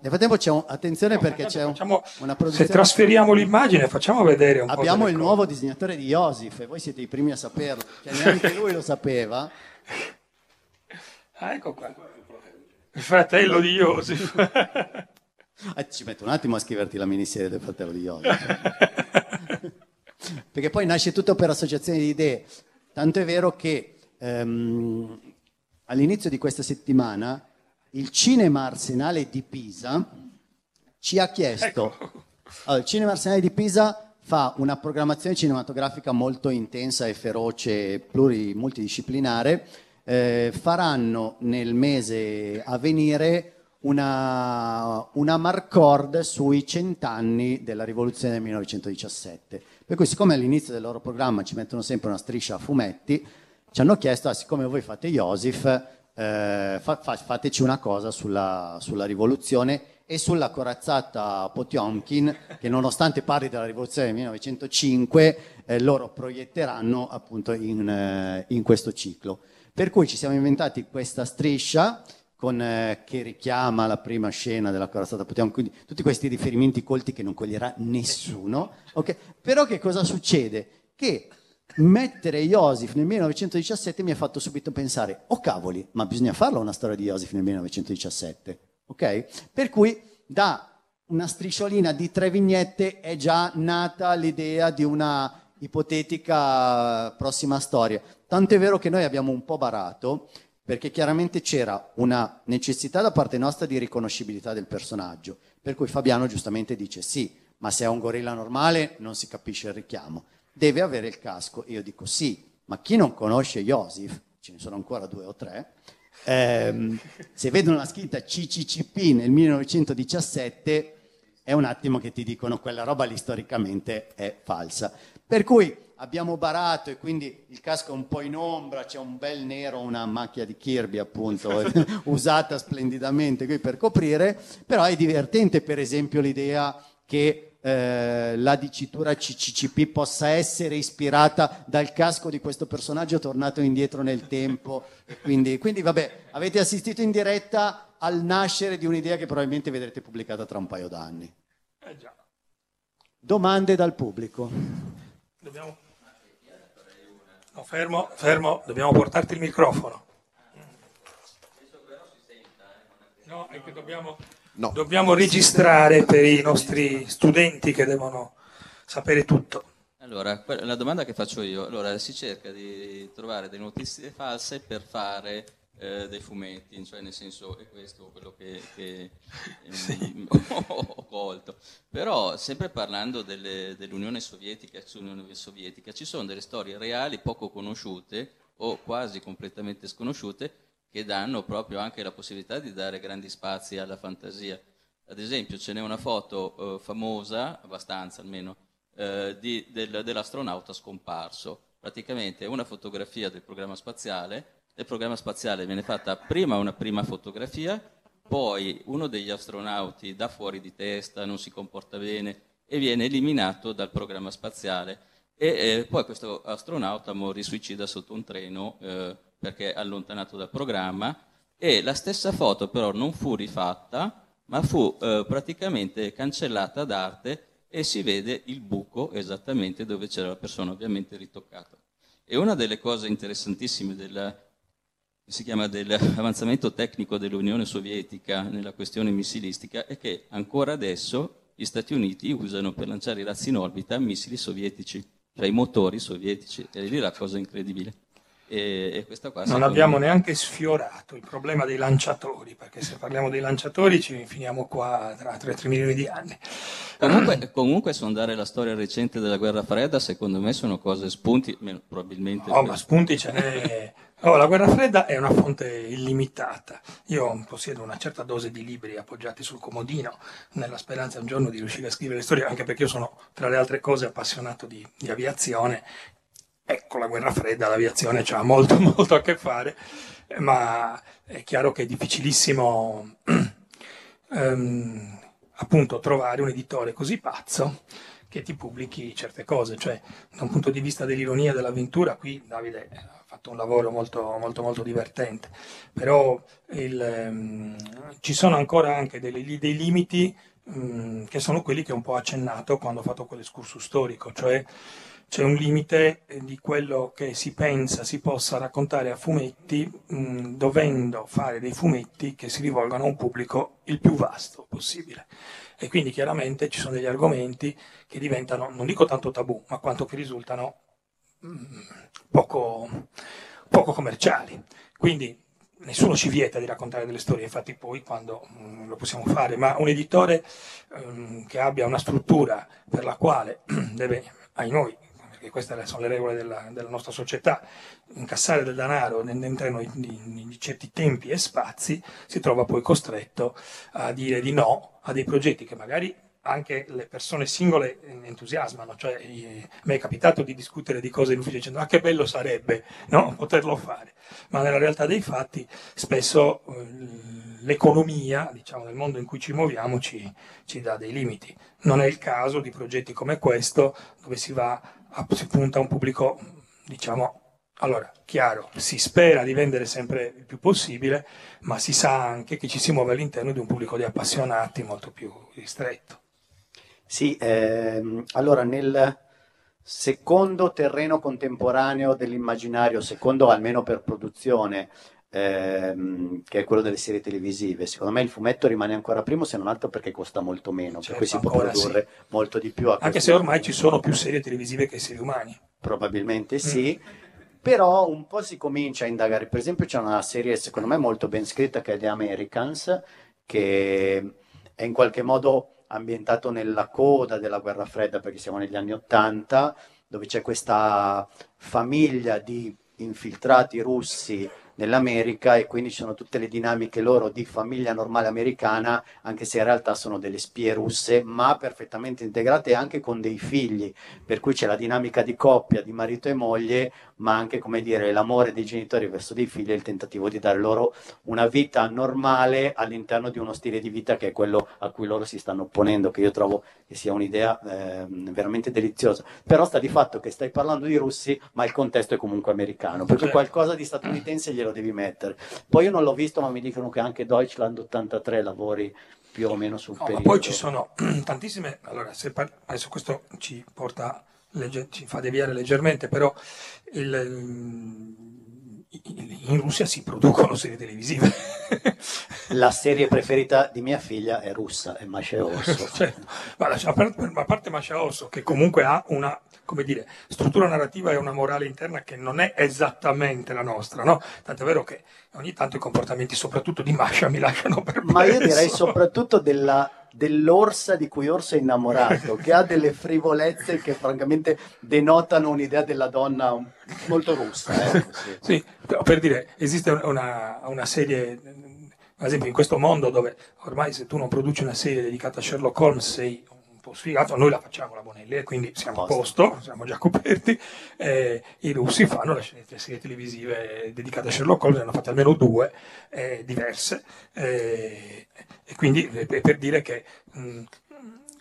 Nel frattempo c'è un, attenzione perché c'è un- Facciamo- una Se produzione... trasferiamo l'immagine, facciamo vedere un po'. Abbiamo il cose. nuovo disegnatore di Joseph e voi siete i primi a saperlo, cioè neanche lui lo sapeva. Ah, ecco qua. Il fratello di Joseph. Ah, ci metto un attimo a scriverti la miniserie del fratello di Joseph. Perché poi nasce tutto per associazione di idee. Tanto è vero che ehm, all'inizio di questa settimana il Cinema Arsenale di Pisa ci ha chiesto... Allora, il Cinema Arsenale di Pisa fa una programmazione cinematografica molto intensa e feroce, pluri, multidisciplinare. Eh, faranno nel mese a venire una, una marcord sui cent'anni della rivoluzione del 1917. Per cui, siccome all'inizio del loro programma ci mettono sempre una striscia a fumetti, ci hanno chiesto, ah, siccome voi fate Joseph, eh, fa- fa- fateci una cosa sulla, sulla rivoluzione e sulla corazzata Potiomkin, che nonostante parli della rivoluzione del 1905, eh, loro proietteranno appunto in, eh, in questo ciclo. Per cui ci siamo inventati questa striscia con, eh, che richiama la prima scena della corazzata Potiomkin, quindi tutti questi riferimenti colti che non coglierà nessuno. ok? Però che cosa succede? Che mettere Iosif nel 1917 mi ha fatto subito pensare, oh cavoli, ma bisogna farla una storia di Iosif nel 1917, ok? Per cui da una strisciolina di tre vignette è già nata l'idea di una ipotetica prossima storia. Tant'è vero che noi abbiamo un po' barato, perché chiaramente c'era una necessità da parte nostra di riconoscibilità del personaggio, per cui Fabiano giustamente dice sì, ma se è un gorilla normale non si capisce il richiamo, deve avere il casco. E io dico sì, ma chi non conosce Joseph, ce ne sono ancora due o tre, ehm, se vedono la scritta CCCP nel 1917 è un attimo che ti dicono quella roba lì storicamente è falsa. Per cui abbiamo barato e quindi il casco è un po' in ombra, c'è un bel nero, una macchia di Kirby appunto, usata splendidamente qui per coprire, però è divertente per esempio l'idea che eh, la dicitura CCCP possa essere ispirata dal casco di questo personaggio tornato indietro nel tempo. E Quindi, quindi vabbè, avete assistito in diretta al nascere di un'idea che probabilmente vedrete pubblicata tra un paio d'anni. Eh già, Domande dal pubblico. dobbiamo... No, fermo, fermo, dobbiamo portarti il microfono. No, è che dobbiamo, dobbiamo registrare per i nostri studenti che devono sapere tutto. Allora, la domanda che faccio io, allora si cerca di trovare delle notizie false per fare eh, dei fumetti, cioè nel senso è questo quello che, che, ehm, ho colto. Però sempre parlando delle- dell'Unione Sovietica, Sovietica, ci sono delle storie reali poco conosciute o quasi completamente sconosciute che danno proprio anche la possibilità di dare grandi spazi alla fantasia. Ad esempio, ce n'è una foto eh, famosa, abbastanza almeno, eh, di- del- dell'astronauta scomparso. Praticamente è una fotografia del programma spaziale. Nel programma spaziale viene fatta prima una prima fotografia, poi uno degli astronauti dà fuori di testa, non si comporta bene e viene eliminato dal programma spaziale. E eh, poi questo astronauta morì suicida sotto un treno eh, perché allontanato dal programma e la stessa foto però non fu rifatta, ma fu eh, praticamente cancellata d'arte e si vede il buco esattamente dove c'era la persona, ovviamente ritoccata. E una delle cose interessantissime del, si chiama dell'avanzamento tecnico dell'Unione Sovietica nella questione missilistica è che ancora adesso gli Stati Uniti usano per lanciare i razzi in orbita missili sovietici, cioè i motori sovietici, e lì la cosa incredibile. E, e questa qua Non abbiamo me- neanche sfiorato il problema dei lanciatori, perché se parliamo dei lanciatori ci finiamo qua tra 3 milioni di anni. Comunque, comunque sondare la storia recente della guerra fredda, secondo me sono cose spunti, probabilmente. Oh, ma spunti ce n'è. Oh, la guerra fredda è una fonte illimitata. Io possiedo una certa dose di libri appoggiati sul comodino, nella speranza un giorno di riuscire a scrivere le storie, anche perché io sono, tra le altre cose, appassionato di, di aviazione. Ecco, la guerra fredda, l'aviazione ha molto, molto a che fare, ma è chiaro che è difficilissimo ehm, appunto trovare un editore così pazzo che ti pubblichi certe cose, cioè da un punto di vista dell'ironia e dell'avventura, qui Davide ha fatto un lavoro molto, molto, molto divertente, però il, ehm, ci sono ancora anche dei, dei limiti mm, che sono quelli che ho un po' accennato quando ho fatto quell'escursus storico, cioè c'è un limite eh, di quello che si pensa si possa raccontare a fumetti, mh, dovendo fare dei fumetti che si rivolgano a un pubblico il più vasto possibile. E quindi chiaramente ci sono degli argomenti che diventano, non dico tanto tabù, ma quanto che risultano mh, poco, poco commerciali. Quindi nessuno ci vieta di raccontare delle storie, infatti poi quando mh, lo possiamo fare, ma un editore ehm, che abbia una struttura per la quale deve, ai noi, perché queste sono le regole della, della nostra società, incassare del denaro all'interno di, di- di certi tempi e spazi, si trova poi costretto a dire di no a dei progetti che magari anche le persone singole entusiasmano, cioè eh, a me è capitato di discutere di cose in ufficio dicendo ah che bello sarebbe no, poterlo fare, ma nella realtà dei fatti spesso eh, l'economia, diciamo, nel mondo in cui ci muoviamo ci, ci dà dei limiti. Non è il caso di progetti come questo dove si va si punta a un pubblico, diciamo, allora, chiaro, si spera di vendere sempre il più possibile, ma si sa anche che ci si muove all'interno di un pubblico di appassionati molto più ristretto. Sì, ehm, allora nel secondo terreno contemporaneo dell'immaginario, secondo almeno per produzione, ehm, che è quello delle serie televisive. Secondo me il fumetto rimane ancora primo, se non altro perché costa molto meno, per cui si può produrre molto di più. Anche se ormai ci sono più serie televisive che esseri umani. Probabilmente sì. Però un po' si comincia a indagare. Per esempio, c'è una serie, secondo me, molto ben scritta che è The Americans, che è in qualche modo ambientato nella coda della guerra fredda, perché siamo negli anni Ottanta, dove c'è questa famiglia di infiltrati russi nell'America e quindi sono tutte le dinamiche loro di famiglia normale americana, anche se in realtà sono delle spie russe, ma perfettamente integrate anche con dei figli, per cui c'è la dinamica di coppia, di marito e moglie, ma anche, come dire, l'amore dei genitori verso dei figli e il tentativo di dare loro una vita normale all'interno di uno stile di vita che è quello a cui loro si stanno opponendo, che io trovo che sia un'idea ehm, veramente deliziosa. Però sta di fatto che stai parlando di russi, ma il contesto è comunque americano, perché Certo. qualcosa di statunitense glielo devi mettere. Poi io non l'ho visto, ma mi dicono che anche Deutschland 83 lavori più o meno sul No, ma periodo. poi ci sono tantissime. Allora, par- adesso questo ci porta, legge- ci fa deviare leggermente, però il- in Russia si producono serie televisive. La serie preferita di mia figlia è russa, è Masha Orso. Certo. Ma a parte, Masha Orso, che comunque ha una come dire, struttura narrativa e una morale interna che non è esattamente la nostra, no? Tant'è vero che ogni tanto i comportamenti, soprattutto di Masha, mi lasciano perplesso. Ma io direi soprattutto della- dell'orsa di cui Orso è innamorato, che ha delle frivolezze che francamente denotano un'idea della donna molto russa. ecco, sì. Sì, per dire, esiste una, una serie, ad esempio in questo mondo dove ormai se tu non produci una serie dedicata a Sherlock Holmes sei un po' sfigato, noi la facciamo la Bonelli e quindi siamo a posto, siamo già coperti, eh, i russi fanno le serie, le serie televisive dedicate a Sherlock Holmes, ne hanno fatte almeno due, eh, diverse, eh, e quindi eh, per per dire che mh,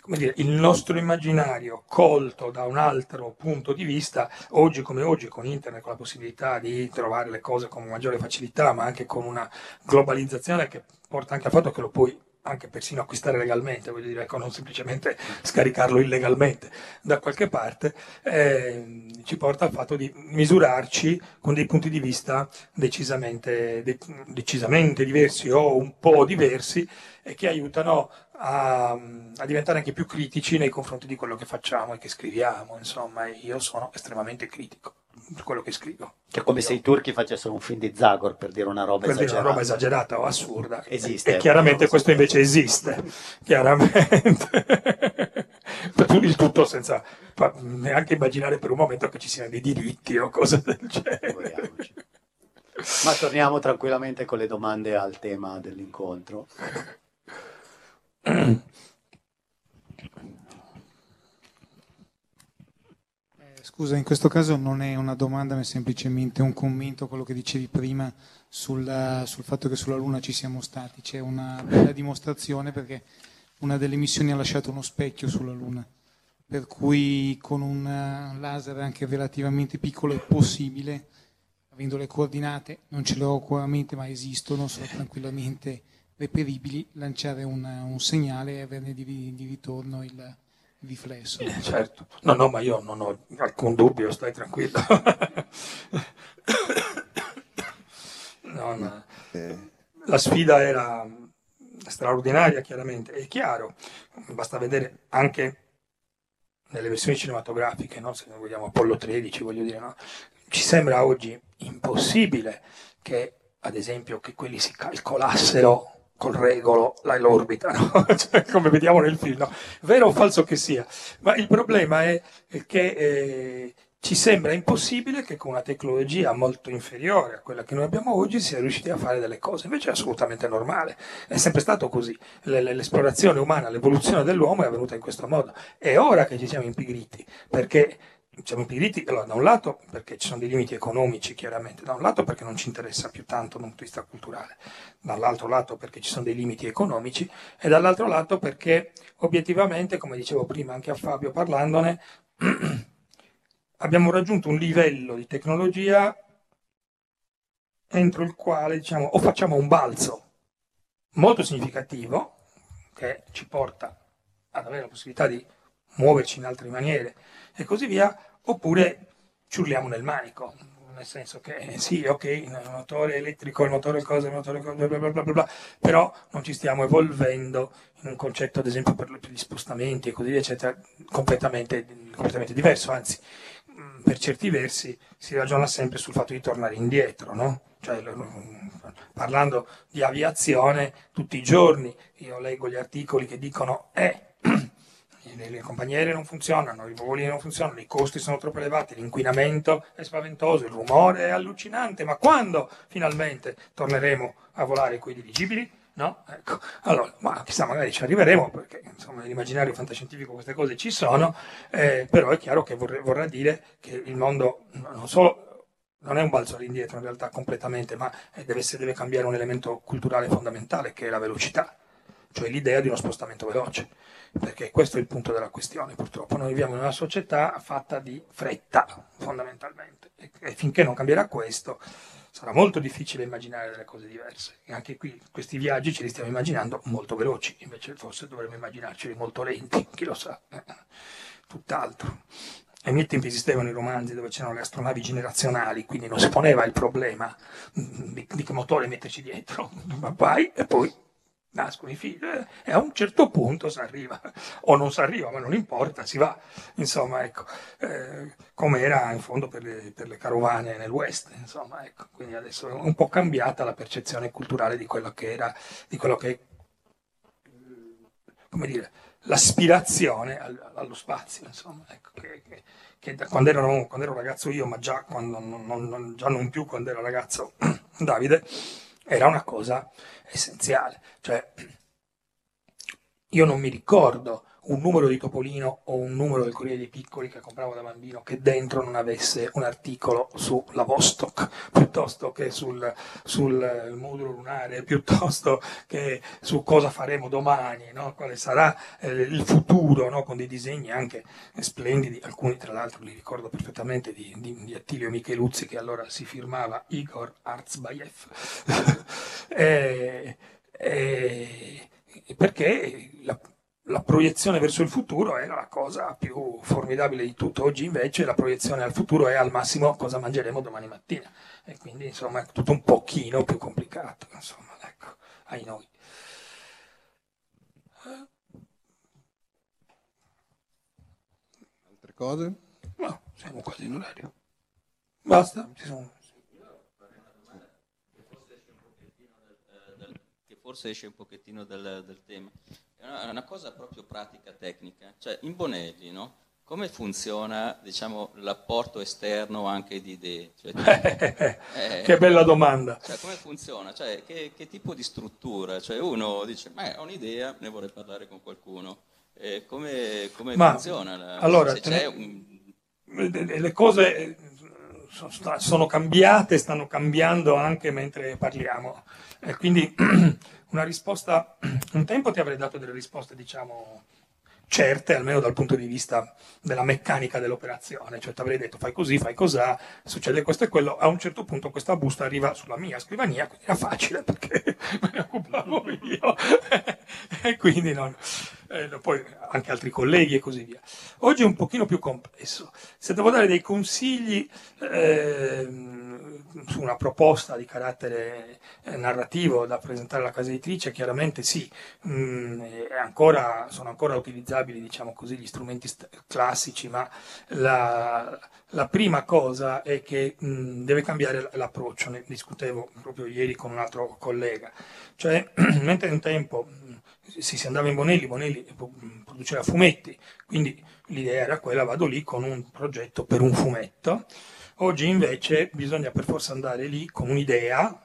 come dire, il nostro immaginario colto da un altro punto di vista, oggi come oggi con internet, con la possibilità di trovare le cose con maggiore facilità, ma anche con una globalizzazione che porta anche al fatto che lo puoi anche persino acquistare legalmente, voglio dire, ecco, non semplicemente scaricarlo illegalmente da qualche parte, eh, ci porta al fatto di misurarci con dei punti di vista decisamente, de- decisamente diversi o un po' diversi e che aiutano a, a diventare anche più critici nei confronti di quello che facciamo e che scriviamo. Insomma, io sono estremamente critico quello che scrivo. Che è come se i turchi facessero un film di Zagor per dire una roba Per dire esagerata. una roba esagerata o assurda. Esiste. E chiaramente questo invece esiste. Chiaramente. il tutto senza neanche immaginare per un momento che ci siano dei diritti o cose del genere. Ma torniamo tranquillamente con le domande al tema dell'incontro. Scusa, in questo caso non è una domanda, ma è semplicemente un commento a quello che dicevi prima sul, sul fatto che sulla Luna ci siamo stati. C'è una bella dimostrazione perché una delle missioni ha lasciato uno specchio sulla Luna, per cui con un eh, laser anche relativamente piccolo è possibile, avendo le coordinate, non ce le ho ancora ma esistono, sono tranquillamente reperibili, lanciare un, un segnale e averne di, di ritorno il, riflesso. Certo. No, no, ma io non ho alcun dubbio, stai tranquillo. No, no. La sfida era straordinaria, chiaramente, è chiaro, basta vedere anche nelle versioni cinematografiche, no? se noi vogliamo Apollo 13, voglio dire, no? ci sembra oggi impossibile che, ad esempio, che quelli si calcolassero col regolo la- l'orbita, no? Cioè, come vediamo nel film, no? vero o falso che sia. Ma il problema è che eh, ci sembra impossibile che con una tecnologia molto inferiore a quella che noi abbiamo oggi sia riusciti a fare delle cose, invece è assolutamente normale, è sempre stato così. Le- le- l'esplorazione umana, l'evoluzione dell'uomo è avvenuta in questo modo. È ora che ci siamo impigriti, perché siamo impigriti, allora, da un lato perché ci sono dei limiti economici chiaramente, da un lato perché non ci interessa più tanto da un punto di vista culturale, dall'altro lato perché ci sono dei limiti economici e dall'altro lato perché obiettivamente, come dicevo prima anche a Fabio parlandone, abbiamo raggiunto un livello di tecnologia entro il quale diciamo o facciamo un balzo molto significativo che ci porta ad avere la possibilità di muoverci in altre maniere e così via, oppure ci urliamo nel manico, nel senso che eh, sì, ok, il motore elettrico, il motore cosa, il motore cosa, bla bla bla bla però non ci stiamo evolvendo in un concetto, ad esempio, per gli spostamenti e così via, eccetera, completamente, completamente diverso, anzi, mh, per certi versi si ragiona sempre sul fatto di tornare indietro, no? Cioè, parlando di aviazione, tutti i giorni io leggo gli articoli che dicono, eh, le, compagnie aeree non funzionano, i voli non funzionano, i costi sono troppo elevati, l'inquinamento è spaventoso, il rumore è allucinante, ma quando finalmente torneremo a volare coi dirigibili? No? Ecco. Allora, ma chissà, magari ci arriveremo, perché insomma nell'immaginario fantascientifico queste cose ci sono, eh, però è chiaro che vorrei- vorrà dire che il mondo non solo non è un balzo all'indietro in realtà completamente, ma eh, deve, deve cambiare un elemento culturale fondamentale che è la velocità, cioè l'idea di uno spostamento veloce, perché questo è il punto della questione purtroppo. Noi viviamo in una società fatta di fretta fondamentalmente e, e finché non cambierà questo sarà molto difficile immaginare delle cose diverse. E anche qui questi viaggi ce li stiamo immaginando molto veloci, invece forse dovremmo immaginarceli molto lenti, chi lo sa, eh, tutt'altro. Ai miei tempi esistevano i romanzi dove c'erano le astronavi generazionali, quindi non si poneva il problema di, di che motore metterci dietro, ma vai e poi nascono i figli eh, e a un certo punto si arriva, o non si arriva, ma non importa, si va. Insomma, ecco, eh, come era in fondo per le, per le carovane nel West, insomma, ecco. Quindi adesso è un po' cambiata la percezione culturale di quello che era, di quello che è, come dire, l'aspirazione al- allo spazio, insomma, ecco, che, che- che da quando, ero, quando ero ragazzo io, ma già, non, non- già non più quando era ragazzo Davide, era una cosa essenziale. Cioè, io non mi ricordo un numero di Topolino o un numero del Corriere dei Piccoli che compravo da bambino che dentro non avesse un articolo sulla Vostok, piuttosto che sul, sul eh, modulo lunare, piuttosto che su cosa faremo domani, no? quale sarà eh, il futuro, no? con dei disegni anche splendidi, alcuni tra l'altro li ricordo perfettamente di, di, di Attilio Micheluzzi che allora si firmava Igor Arzbayev. Eh, eh, perché la, la proiezione verso il futuro era la cosa più formidabile di tutto. Oggi invece la proiezione al futuro è al massimo cosa mangeremo domani mattina. E quindi insomma è tutto un pochino più complicato, insomma, ecco, ai noi. Altre cose? No, siamo quasi in orario. Basta? Ci sono- che forse esce un pochettino dal, dal tema. È una, cosa proprio pratica, tecnica. Cioè, in Bonelli, no? Come funziona, diciamo, l'apporto esterno anche di idee? Cioè, eh, Che bella domanda. Cioè, come funziona? Cioè, che, che tipo di struttura? Cioè, uno dice, ma ho un'idea, ne vorrei parlare con qualcuno. Eh, come, come Ma, funziona? la- allora, se c'è un, le cose sono cambiate, stanno cambiando anche mentre parliamo. E quindi una risposta, un tempo ti avrei dato delle risposte, diciamo, certe, almeno dal punto di vista della meccanica dell'operazione, cioè ti avrei detto fai così, fai cosà, succede questo e quello, a un certo punto questa busta arriva sulla mia scrivania, quindi era facile perché me ne occupavo io e quindi non, eh, poi anche altri colleghi e così via. Oggi è un pochino più complesso. Se devo dare dei consigli ehm, su una proposta di carattere eh, narrativo da presentare alla casa editrice, chiaramente sì, mm, ancora- sono ancora utilizzabili diciamo così, gli strumenti st- classici, ma la, la prima cosa è che mm, deve cambiare l'approccio, ne discutevo proprio ieri con un altro collega, cioè mentre un tempo mm, si, si andava in Bonelli, Bonelli pro- produceva fumetti, quindi l'idea era quella, vado lì con un progetto per un fumetto, oggi invece bisogna per forza andare lì con un'idea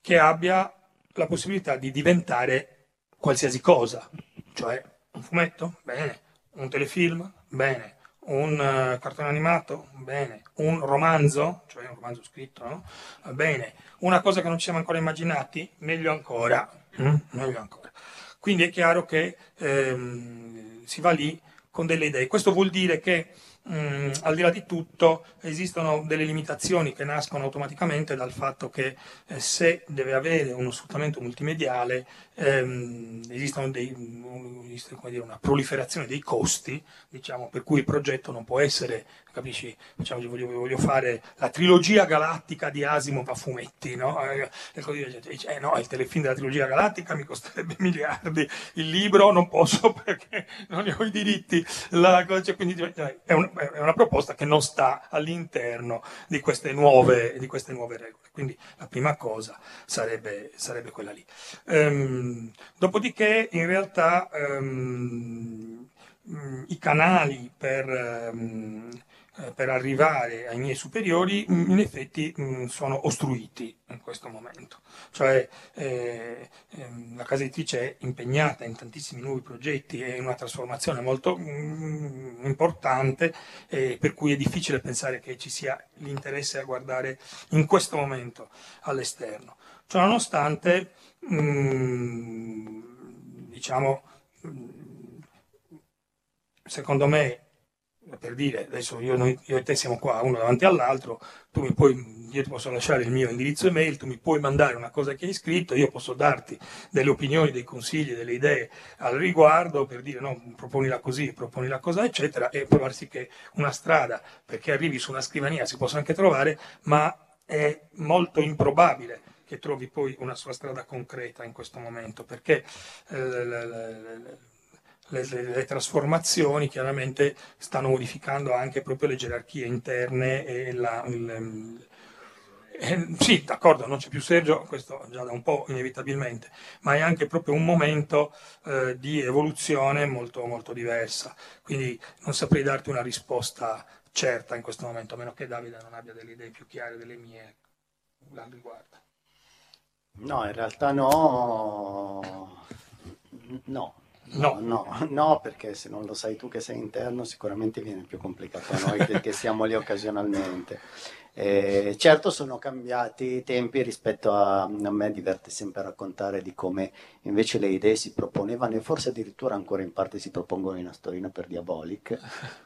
che abbia la possibilità di diventare qualsiasi cosa, cioè un fumetto, bene, un telefilm, bene, un eh, cartone animato, bene, un romanzo, cioè un romanzo scritto, no? Bene, una cosa che non ci siamo ancora immaginati, meglio ancora, mm? meglio ancora. Quindi è chiaro che ehm, si va lì con delle idee. Questo vuol dire che mh, al di là di tutto esistono delle limitazioni che nascono automaticamente dal fatto che eh, se deve avere uno sfruttamento multimediale ehm, esistono dei, esiste, dire, una proliferazione dei costi, diciamo, per cui il progetto non può essere, capisci, diciamo, voglio, voglio fare la trilogia galattica di Asimov a fumetti, no? Eh, E così la gente dice, eh no, il telefilm della trilogia galattica mi costerebbe miliardi, il libro non posso perché non ne ho i diritti, La cioè, quindi cioè, è, un- è una proposta che non sta all'interno di queste nuove, di queste nuove regole. Quindi la prima cosa sarebbe, sarebbe quella lì. Ehm, dopodiché, in realtà, ehm, mh, i canali per, ehm, eh, per arrivare ai miei superiori mh, in effetti mh, sono ostruiti in questo momento. Cioè eh, ehm, la casa editrice è impegnata in tantissimi nuovi progetti e in una trasformazione molto mh, importante, eh, per cui è difficile pensare che ci sia l'interesse a guardare in questo momento all'esterno. Ciononostante, diciamo, secondo me, per dire, adesso io, noi- io e te siamo qua uno davanti all'altro, tu mi puoi, io ti posso lasciare il mio indirizzo email, tu mi puoi mandare una cosa che hai scritto, io posso darti delle opinioni, dei consigli, delle idee al riguardo per dire no, proponila così, proponila così, eccetera, e provarsi che una strada perché arrivi su una scrivania si possa anche trovare, ma è molto improbabile che trovi poi una sua strada concreta in questo momento, perché eh, le- le- le- trasformazioni chiaramente stanno modificando anche proprio le gerarchie interne e la, il- eh, sì, d'accordo, non c'è più Sergio, questo già da un po' inevitabilmente, ma è anche proprio un momento eh, di evoluzione molto, molto diversa. Quindi non saprei darti una risposta certa in questo momento, a meno che Davide non abbia delle idee più chiare delle mie al riguardo. No, in realtà no. No. No, no, no, perché se non lo sai tu che sei interno sicuramente viene più complicato a noi che siamo lì occasionalmente. Eh, certo sono cambiati i tempi rispetto a, a me diverte sempre raccontare di come invece le idee si proponevano e forse addirittura ancora in parte si propongono in Astorina per Diabolic,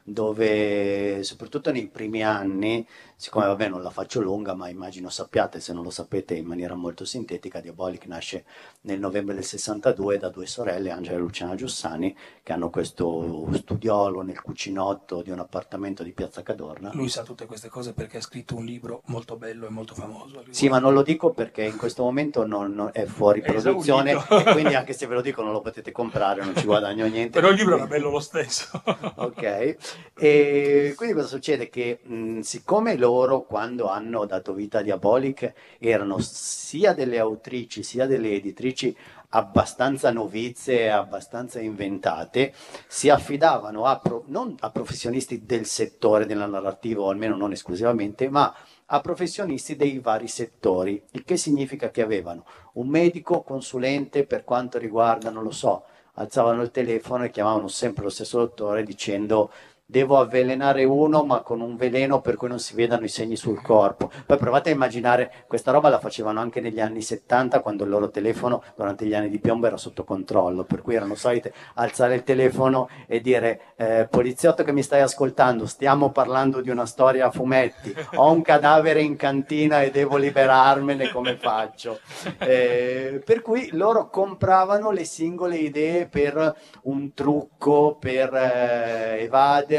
dove soprattutto nei primi anni, siccome vabbè non la faccio lunga, ma immagino sappiate, se non lo sapete in maniera molto sintetica, Diabolic nasce nel novembre del 62 da due sorelle, Angela e Luciana Giussani, che hanno questo studiolo nel cucinotto di un appartamento di Piazza Cadorna. Lui sa tutte queste cose perché ha scritto un libro molto bello e molto famoso. Sì, ma non lo dico perché in questo momento non, non- è fuori È produzione e quindi anche se ve lo dico non lo potete comprare, non ci guadagno niente. Però il libro era bello lo stesso. Ok, e quindi cosa succede? Che mh, siccome loro quando hanno dato vita a Diabolic erano sia delle autrici sia delle editrici abbastanza novizie, abbastanza inventate, si affidavano a, pro- non a professionisti del settore della narrativa, o almeno non esclusivamente, ma a professionisti dei vari settori, il che significa che avevano un medico consulente per quanto riguarda, non lo so, alzavano il telefono e chiamavano sempre lo stesso dottore dicendo devo avvelenare uno ma con un veleno per cui non si vedano i segni sul corpo. Poi provate a immaginare, questa roba la facevano anche negli anni 70 quando il loro telefono durante gli anni di piombo era sotto controllo, per cui erano solite alzare il telefono e dire eh, poliziotto che mi stai ascoltando, stiamo parlando di una storia a fumetti, ho un cadavere in cantina e devo liberarmene, come faccio? Eh, per cui loro compravano le singole idee per un trucco, per eh, evadere,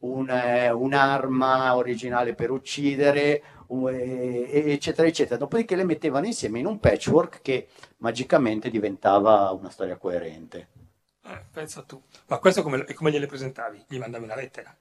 un, eh, un'arma originale per uccidere, u- e- eccetera, eccetera. Dopodiché le mettevano insieme in un patchwork che magicamente diventava una storia coerente. Eh, pensa tu. Ma questo come, come gliele presentavi? Gli mandavi una lettera?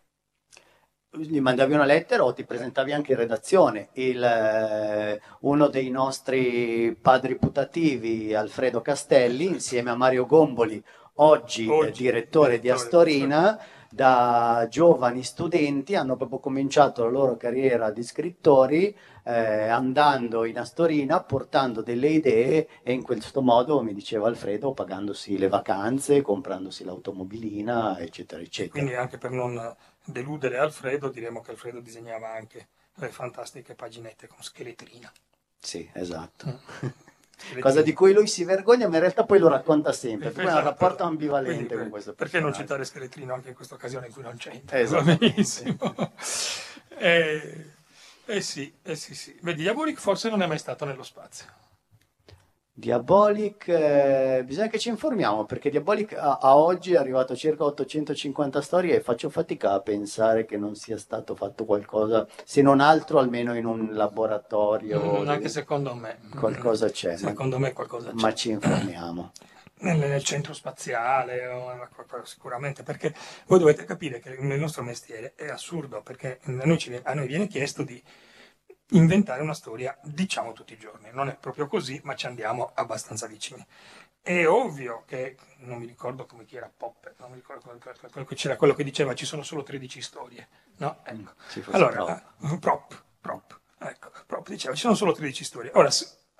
gli mandavi una lettera o ti presentavi anche in redazione. Il, eh, uno dei nostri padri putativi, Alfredo Castelli, insieme a Mario Gomboli, oggi, eh, direttore di Astorina, da giovani studenti hanno proprio cominciato la loro carriera di scrittori eh, andando in Astorina, portando delle idee e in questo modo, mi diceva Alfredo, pagandosi le vacanze, comprandosi l'automobilina, eccetera, eccetera. Quindi anche per non deludere Alfredo diremo che Alfredo disegnava anche le fantastiche paginette con scheletrina. Sì, esatto. Cosa di cui lui si vergogna, ma in realtà poi lo racconta sempre. Per cui è un Esatto. rapporto ambivalente Quindi, con questo Perché non citare Scheletrino anche in questa occasione in cui non c'entra? Esatto. Benissimo. eh, eh sì, eh sì, sì. Vedi, Diabolic forse non è mai stato nello spazio. Diabolic, eh, bisogna che ci informiamo perché Diabolic a, a oggi è arrivato a circa 850 storie e faccio fatica a pensare che non sia stato fatto qualcosa, se non altro almeno in un laboratorio. Mm, anche secondo me. Qualcosa c'è, ma, Secondo me qualcosa c'è. ma ci informiamo. nel, nel centro spaziale sicuramente perché voi dovete capire che nel nostro mestiere è assurdo perché a noi, ci- a noi viene chiesto di inventare una storia diciamo tutti i giorni non è proprio così ma ci andiamo abbastanza vicini è ovvio che non mi ricordo come chi era Popper non mi ricordo quello che- c'era quello che diceva ci sono solo 13 storie no? ecco. Fosse allora eh, prop prop ecco prop diceva ci sono solo 13 storie ora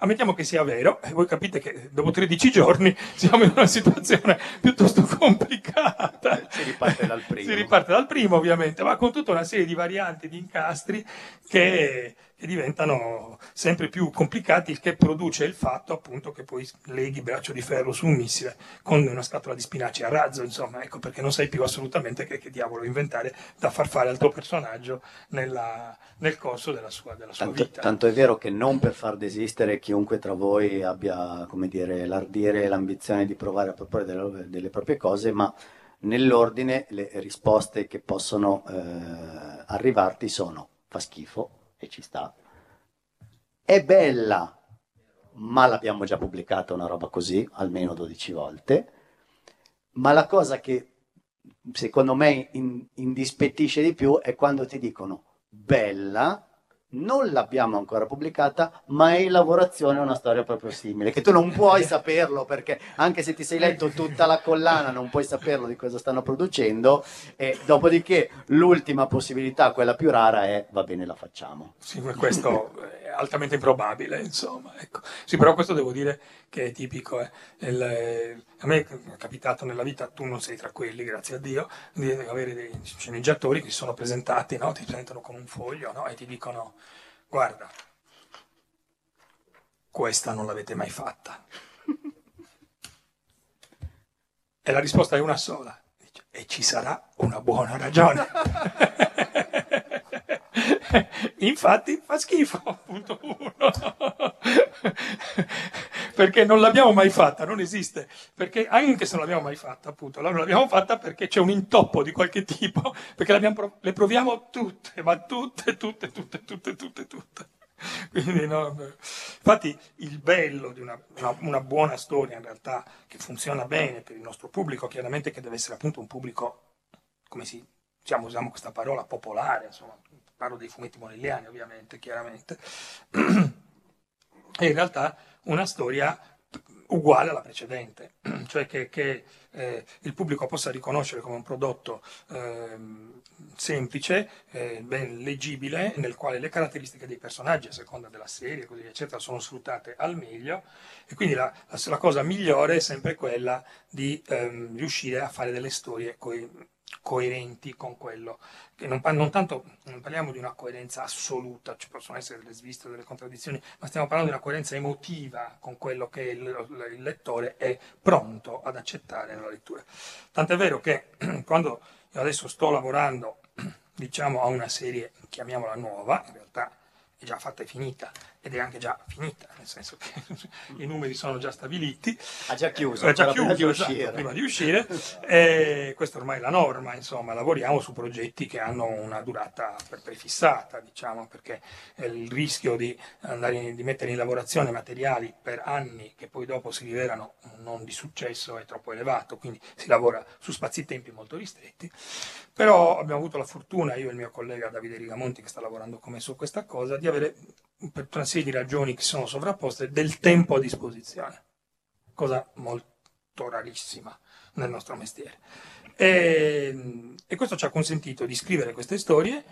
ammettiamo che sia vero e voi capite che dopo 13 giorni siamo in una situazione piuttosto complicata Si riparte dal primo. si riparte dal primo ovviamente ma con tutta una serie di varianti di incastri che, che diventano sempre più complicati il che produce il fatto appunto che poi leghi braccio di ferro su un missile con una scatola di spinaci a razzo insomma ecco perché non sai più assolutamente che, che diavolo inventare da far fare al tuo personaggio nella- nel corso della sua, della sua Tanto, vita. tanto è vero che non per far desistere chiunque tra voi abbia, come dire, l'ardire e l'ambizione di provare a proporre delle, delle proprie cose, ma nell'ordine le risposte che possono eh, arrivarti sono fa schifo e ci sta, è bella, ma l'abbiamo già pubblicata una roba così, almeno 12 volte, ma la cosa che secondo me in- indispettisce di più è quando ti dicono bella, non l'abbiamo ancora pubblicata, ma è in lavorazione una storia proprio simile, che tu non puoi saperlo perché anche se ti sei letto tutta la collana non puoi saperlo di cosa stanno producendo e dopodiché l'ultima possibilità, quella più rara è va bene la facciamo. Sì, ma questo altamente improbabile, insomma. Ecco. Sì, però questo devo dire che è tipico. eh. Il- a me è capitato nella vita, tu non sei tra quelli, grazie a Dio, di avere dei sceneggiatori che si sono presentati, no? ti presentano con un foglio no? e ti dicono, guarda, questa non l'avete mai fatta. E la risposta è una sola. E ci sarà una buona ragione. Infatti fa schifo, punto uno. perché non l'abbiamo mai fatta, non esiste. Perché anche se non l'abbiamo mai fatta, appunto, non l'abbiamo fatta perché c'è un intoppo di qualche tipo, perché l'abbiamo pro- le proviamo tutte, ma tutte, tutte, tutte, tutte, tutte, tutte. Quindi, no, infatti il bello di una, una- una buona storia in realtà che funziona bene per il nostro pubblico, chiaramente che deve essere appunto un pubblico, come si, diciamo, usiamo questa parola, popolare, insomma, parlo dei fumetti monelliani ovviamente, chiaramente, è in realtà una storia uguale alla precedente, cioè che, che, eh, il pubblico possa riconoscere come un prodotto ehm, semplice, eh, ben leggibile, nel quale le caratteristiche dei personaggi, a seconda della serie, così eccetera, sono sfruttate al meglio. E quindi la, la- la cosa migliore è sempre quella di ehm, riuscire a fare delle storie coi- coerenti con quello. Che non, non tanto non parliamo di una coerenza assoluta, ci possono essere delle sviste, delle contraddizioni, ma stiamo parlando di una coerenza emotiva con quello che il, il lettore è pronto ad accettare nella lettura. Tant'è vero che quando io adesso sto lavorando, diciamo, a una serie, chiamiamola nuova, in realtà è già fatta e finita, ed è anche già finita, nel senso che i numeri sono già stabiliti. Ha già chiuso, È già ancora prima chiuso, di esatto, uscire. prima di uscire. E questa ormai è la norma, insomma, lavoriamo su progetti che hanno una durata pre- prefissata, diciamo, perché eh, il rischio di, andare in- di mettere in lavorazione materiali per anni che poi dopo si rivelano non di successo è troppo elevato, quindi si lavora su spazi-tempi molto ristretti. Però abbiamo avuto la fortuna, io e il mio collega Davide Rigamonti, che sta lavorando con me su questa cosa, di avere, per una serie di ragioni che sono sovrapposte, del tempo a disposizione, cosa molto rarissima nel nostro mestiere. E, e questo ci ha consentito di scrivere queste storie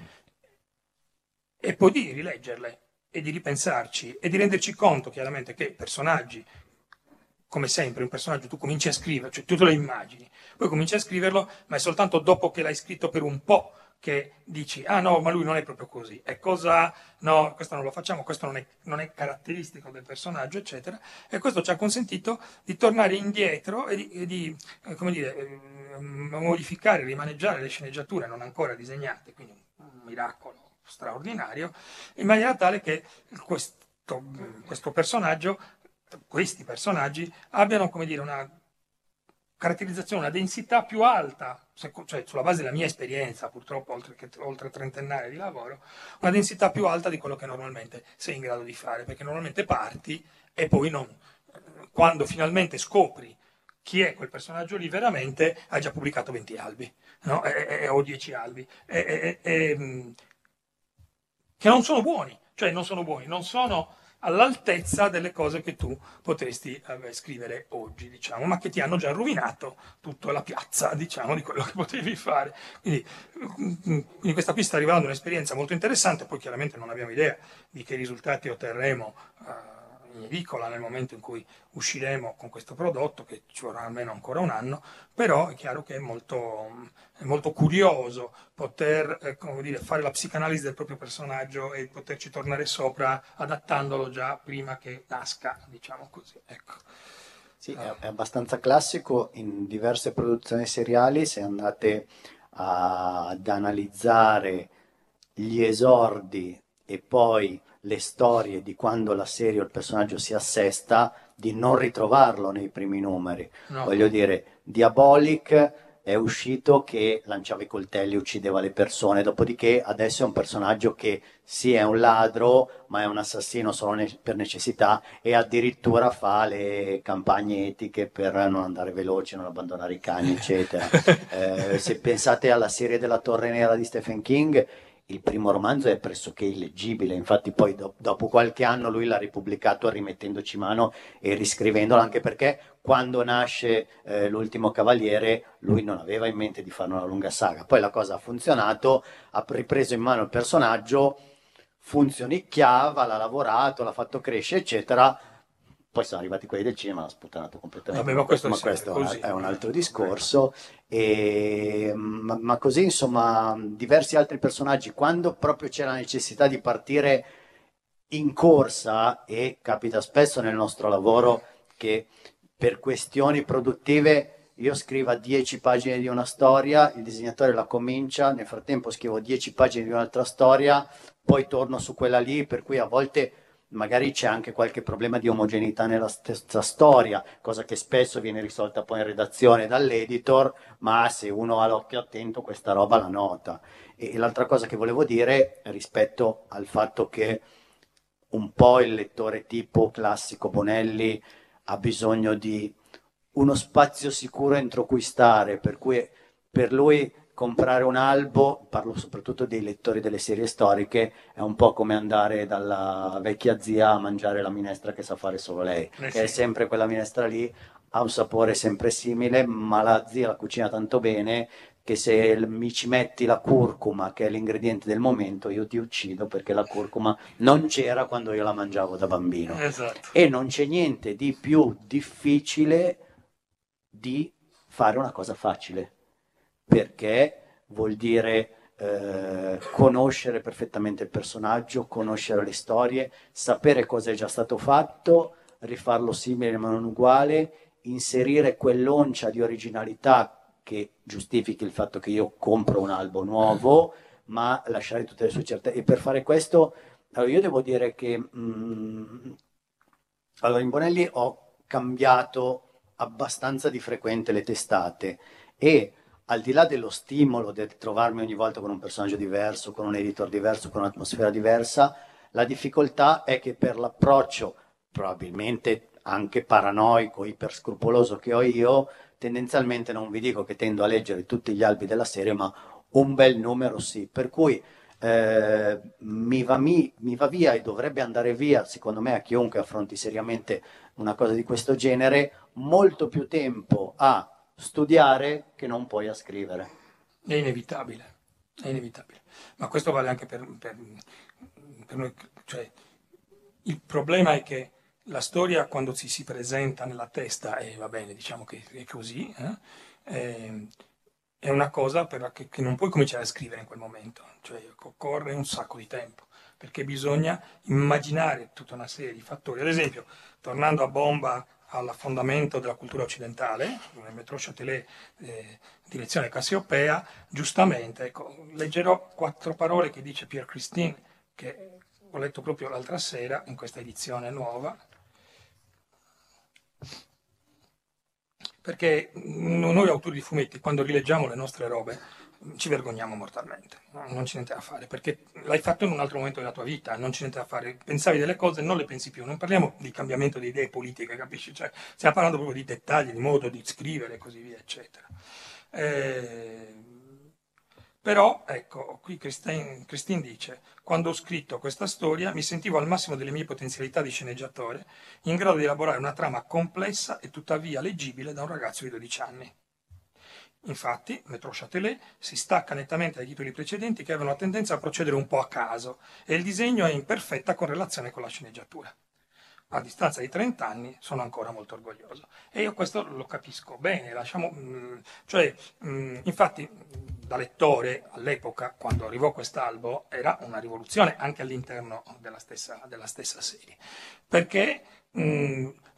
e poi di rileggerle e di ripensarci e di renderci conto chiaramente che personaggi, come sempre, un personaggio tu cominci a scrivere, cioè tu te lo immagini, poi cominci a scriverlo, ma è soltanto dopo che l'hai scritto per un po' che dici, ah no, ma lui non è proprio così, è cosa, no, questo non lo facciamo, questo non è, non è caratteristico del personaggio, eccetera, e questo ci ha consentito di tornare indietro e di, e di, eh, come dire, eh, modificare, rimaneggiare le sceneggiature non ancora disegnate, quindi un miracolo straordinario, in maniera tale che questo, questo personaggio, questi personaggi abbiano, come dire, una caratterizzazione, una densità più alta, cioè sulla base della mia esperienza, purtroppo oltre, che, oltre trentennale di lavoro, una densità più alta di quello che normalmente sei in grado di fare, perché normalmente parti e poi non, quando finalmente scopri chi è quel personaggio lì veramente, hai già pubblicato 20 albi, no? E- e- o 10 albi, e- e- e- mh, che non sono buoni, cioè non sono buoni, non sono all'altezza delle cose che tu potresti eh, scrivere oggi, diciamo, ma che ti hanno già rovinato tutta la piazza, diciamo, di quello che potevi fare. Quindi, mm, quindi questa qui sta arrivando un'esperienza molto interessante, poi chiaramente non abbiamo idea di che risultati otterremo eh, in edicola nel momento in cui usciremo con questo prodotto, che ci vorrà almeno ancora un anno, però è chiaro che è molto, è molto curioso poter eh, come dire, fare la psicanalisi del proprio personaggio e poterci tornare sopra adattandolo già prima che nasca, diciamo così. Ecco. Sì, è, è abbastanza classico in diverse produzioni seriali, se andate a- ad analizzare gli esordi e poi le storie di quando la serie o il personaggio si assesta, di non ritrovarlo nei primi numeri. No. Voglio dire, Diabolic è uscito che lanciava i coltelli, uccideva le persone, dopodiché adesso è un personaggio che sì è un ladro, ma è un assassino solo ne- per necessità e addirittura fa le campagne etiche per non andare veloci, non abbandonare i cani, eccetera. Eh, se pensate alla serie della Torre Nera di Stephen King, il primo romanzo è pressoché illeggibile, infatti poi do- dopo qualche anno lui l'ha ripubblicato rimettendoci mano e riscrivendolo, anche perché quando nasce eh, l'ultimo cavaliere lui non aveva in mente di fare una lunga saga, poi la cosa ha funzionato, ha ripreso in mano il personaggio, funzionicchiava, l'ha lavorato, l'ha fatto crescere, eccetera. Poi sono arrivati quelli del cinema, l'ha sputtanato completamente. Vabbè, ma questo è ma questo così. è un altro discorso. E, ma, ma così, insomma, diversi altri personaggi, quando proprio c'è la necessità di partire in corsa, e capita spesso nel nostro lavoro che per questioni produttive io scriva 10 pagine di una storia, il disegnatore la comincia, nel frattempo scrivo 10 pagine di un'altra storia, poi torno su quella lì, per cui a volte magari c'è anche qualche problema di omogeneità nella stessa storia, cosa che spesso viene risolta poi in redazione dall'editor, ma se uno ha l'occhio attento questa roba la nota. E, l'altra cosa che volevo dire rispetto al fatto che un po' il lettore tipo classico Bonelli ha bisogno di uno spazio sicuro entro cui stare, per cui per lui comprare un albo, parlo soprattutto dei lettori delle serie storiche, è un po' come andare dalla vecchia zia a mangiare la minestra che sa fare solo lei, Eh che è sì. sempre quella minestra lì, ha un sapore sempre simile, ma la zia la cucina tanto bene che se mi ci metti la curcuma, che è l'ingrediente del momento, io ti uccido perché la curcuma non c'era quando io la mangiavo da bambino. Esatto. E non c'è niente di più difficile di fare una cosa facile, perché vuol dire eh, conoscere perfettamente il personaggio, conoscere le storie, sapere cosa è già stato fatto, rifarlo simile ma non uguale, inserire quell'oncia di originalità che giustifichi il fatto che io compro un albo nuovo, ma lasciare tutte le sue certezze. E per fare questo, allora io devo dire che mm, allora in Bonelli ho cambiato abbastanza di frequente le testate e al di là dello stimolo del trovarmi ogni volta con un personaggio diverso, con un editor diverso, con un'atmosfera diversa, la difficoltà è che per l'approccio probabilmente anche paranoico, iperscrupoloso che ho io, tendenzialmente non vi dico che tendo a leggere tutti gli albi della serie, ma un bel numero sì, per cui eh, mi, va, mi- mi va via e dovrebbe andare via, secondo me, a chiunque affronti seriamente una cosa di questo genere, molto più tempo a studiare che non poi a scrivere. È inevitabile, è inevitabile. Ma questo vale anche per, per- per noi. Cioè, il problema è che la storia quando si, si presenta nella testa, e va bene, diciamo che è così, eh, eh, è una cosa che, che non puoi cominciare a scrivere in quel momento, cioè occorre un sacco di tempo, perché bisogna immaginare tutta una serie di fattori. Ad esempio, tornando a bomba all'affondamento della cultura occidentale, nel metro Châtelet, eh, direzione Cassiopea, giustamente, ecco, leggerò quattro parole che dice Pierre Christine, che ho letto proprio l'altra sera in questa edizione nuova, perché noi autori di fumetti, quando rileggiamo le nostre robe, ci vergogniamo mortalmente, non c'è niente da fare, perché l'hai fatto in un altro momento della tua vita, non c'è niente da fare, pensavi delle cose, non le pensi più, non parliamo di cambiamento di idee politiche, capisci? Cioè, stiamo parlando proprio di dettagli, di modo di scrivere e così via, eccetera. Eh, però, ecco, qui Christine, Christine dice, quando ho scritto questa storia mi sentivo al massimo delle mie potenzialità di sceneggiatore, in grado di elaborare una trama complessa e tuttavia leggibile da un ragazzo di 12 anni. Infatti, Metro Châtelet si stacca nettamente dai titoli precedenti che avevano tendenza a procedere un po' a caso e il disegno è in perfetta correlazione con la sceneggiatura. A distanza di 30 anni sono ancora molto orgoglioso e io questo lo capisco bene, lasciamo, mh, cioè, mh, infatti da lettore all'epoca, quando arrivò quest'albo, era una rivoluzione anche all'interno della stessa, della stessa serie, perché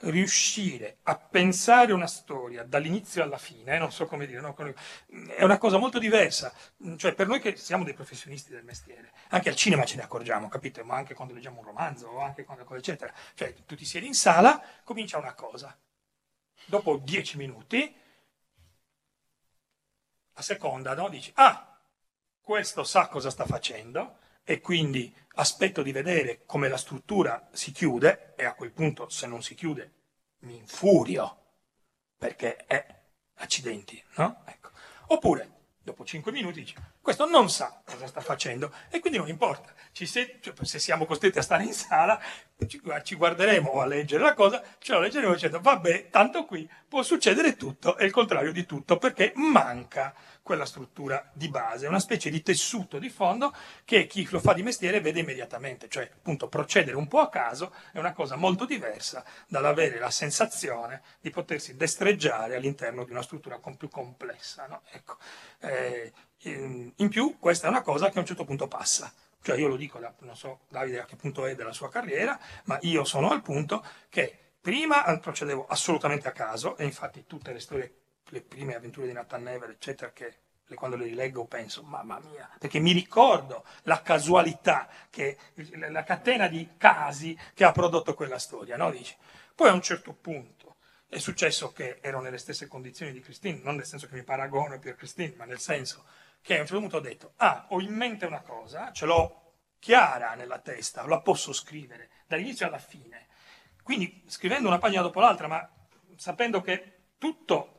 riuscire a pensare una storia dall'inizio alla fine, eh, non so come dire, no? è una cosa molto diversa. Cioè, per noi che siamo dei professionisti del mestiere, anche al cinema ce ne accorgiamo, capite? Ma anche quando leggiamo un romanzo, o anche quando, eccetera. Cioè, tu ti siedi in sala, comincia una cosa. Dopo dieci minuti, a seconda, no? Dici, ah, questo sa cosa sta facendo, e quindi aspetto di vedere come la struttura si chiude e a quel punto se non si chiude mi infurio perché è accidenti, no? Ecco. Oppure dopo 5 minuti dici questo non sa cosa sta facendo e quindi non importa, se, cioè, se, siamo costretti a stare in sala ci, ci, guarderemo a leggere la cosa, ce la leggeremo dicendo vabbè, tanto qui può succedere tutto e il contrario di tutto perché manca quella struttura di base, una specie di tessuto di fondo che chi lo fa di mestiere vede immediatamente, cioè appunto procedere un po' a caso è una cosa molto diversa dall'avere la sensazione di potersi destreggiare all'interno di una struttura più complessa. No? Ecco. Eh, in più questa è una cosa che a un certo punto passa. Cioè io lo dico, non so Davide a che punto è della sua carriera, ma io sono al punto che prima procedevo assolutamente a caso e infatti tutte le storie le prime avventure di Nathan Never, eccetera, che quando le rileggo penso, mamma mia, perché mi ricordo la casualità, che, la catena di casi che ha prodotto quella storia, no? Dici. Poi a un certo punto è successo che ero nelle stesse condizioni di Christine, non nel senso che mi paragono a Christine, ma nel senso che a un certo punto ho detto, ah, ho in mente una cosa, ce l'ho chiara nella testa, la posso scrivere dall'inizio alla fine. Quindi scrivendo una pagina dopo l'altra, ma sapendo che tutto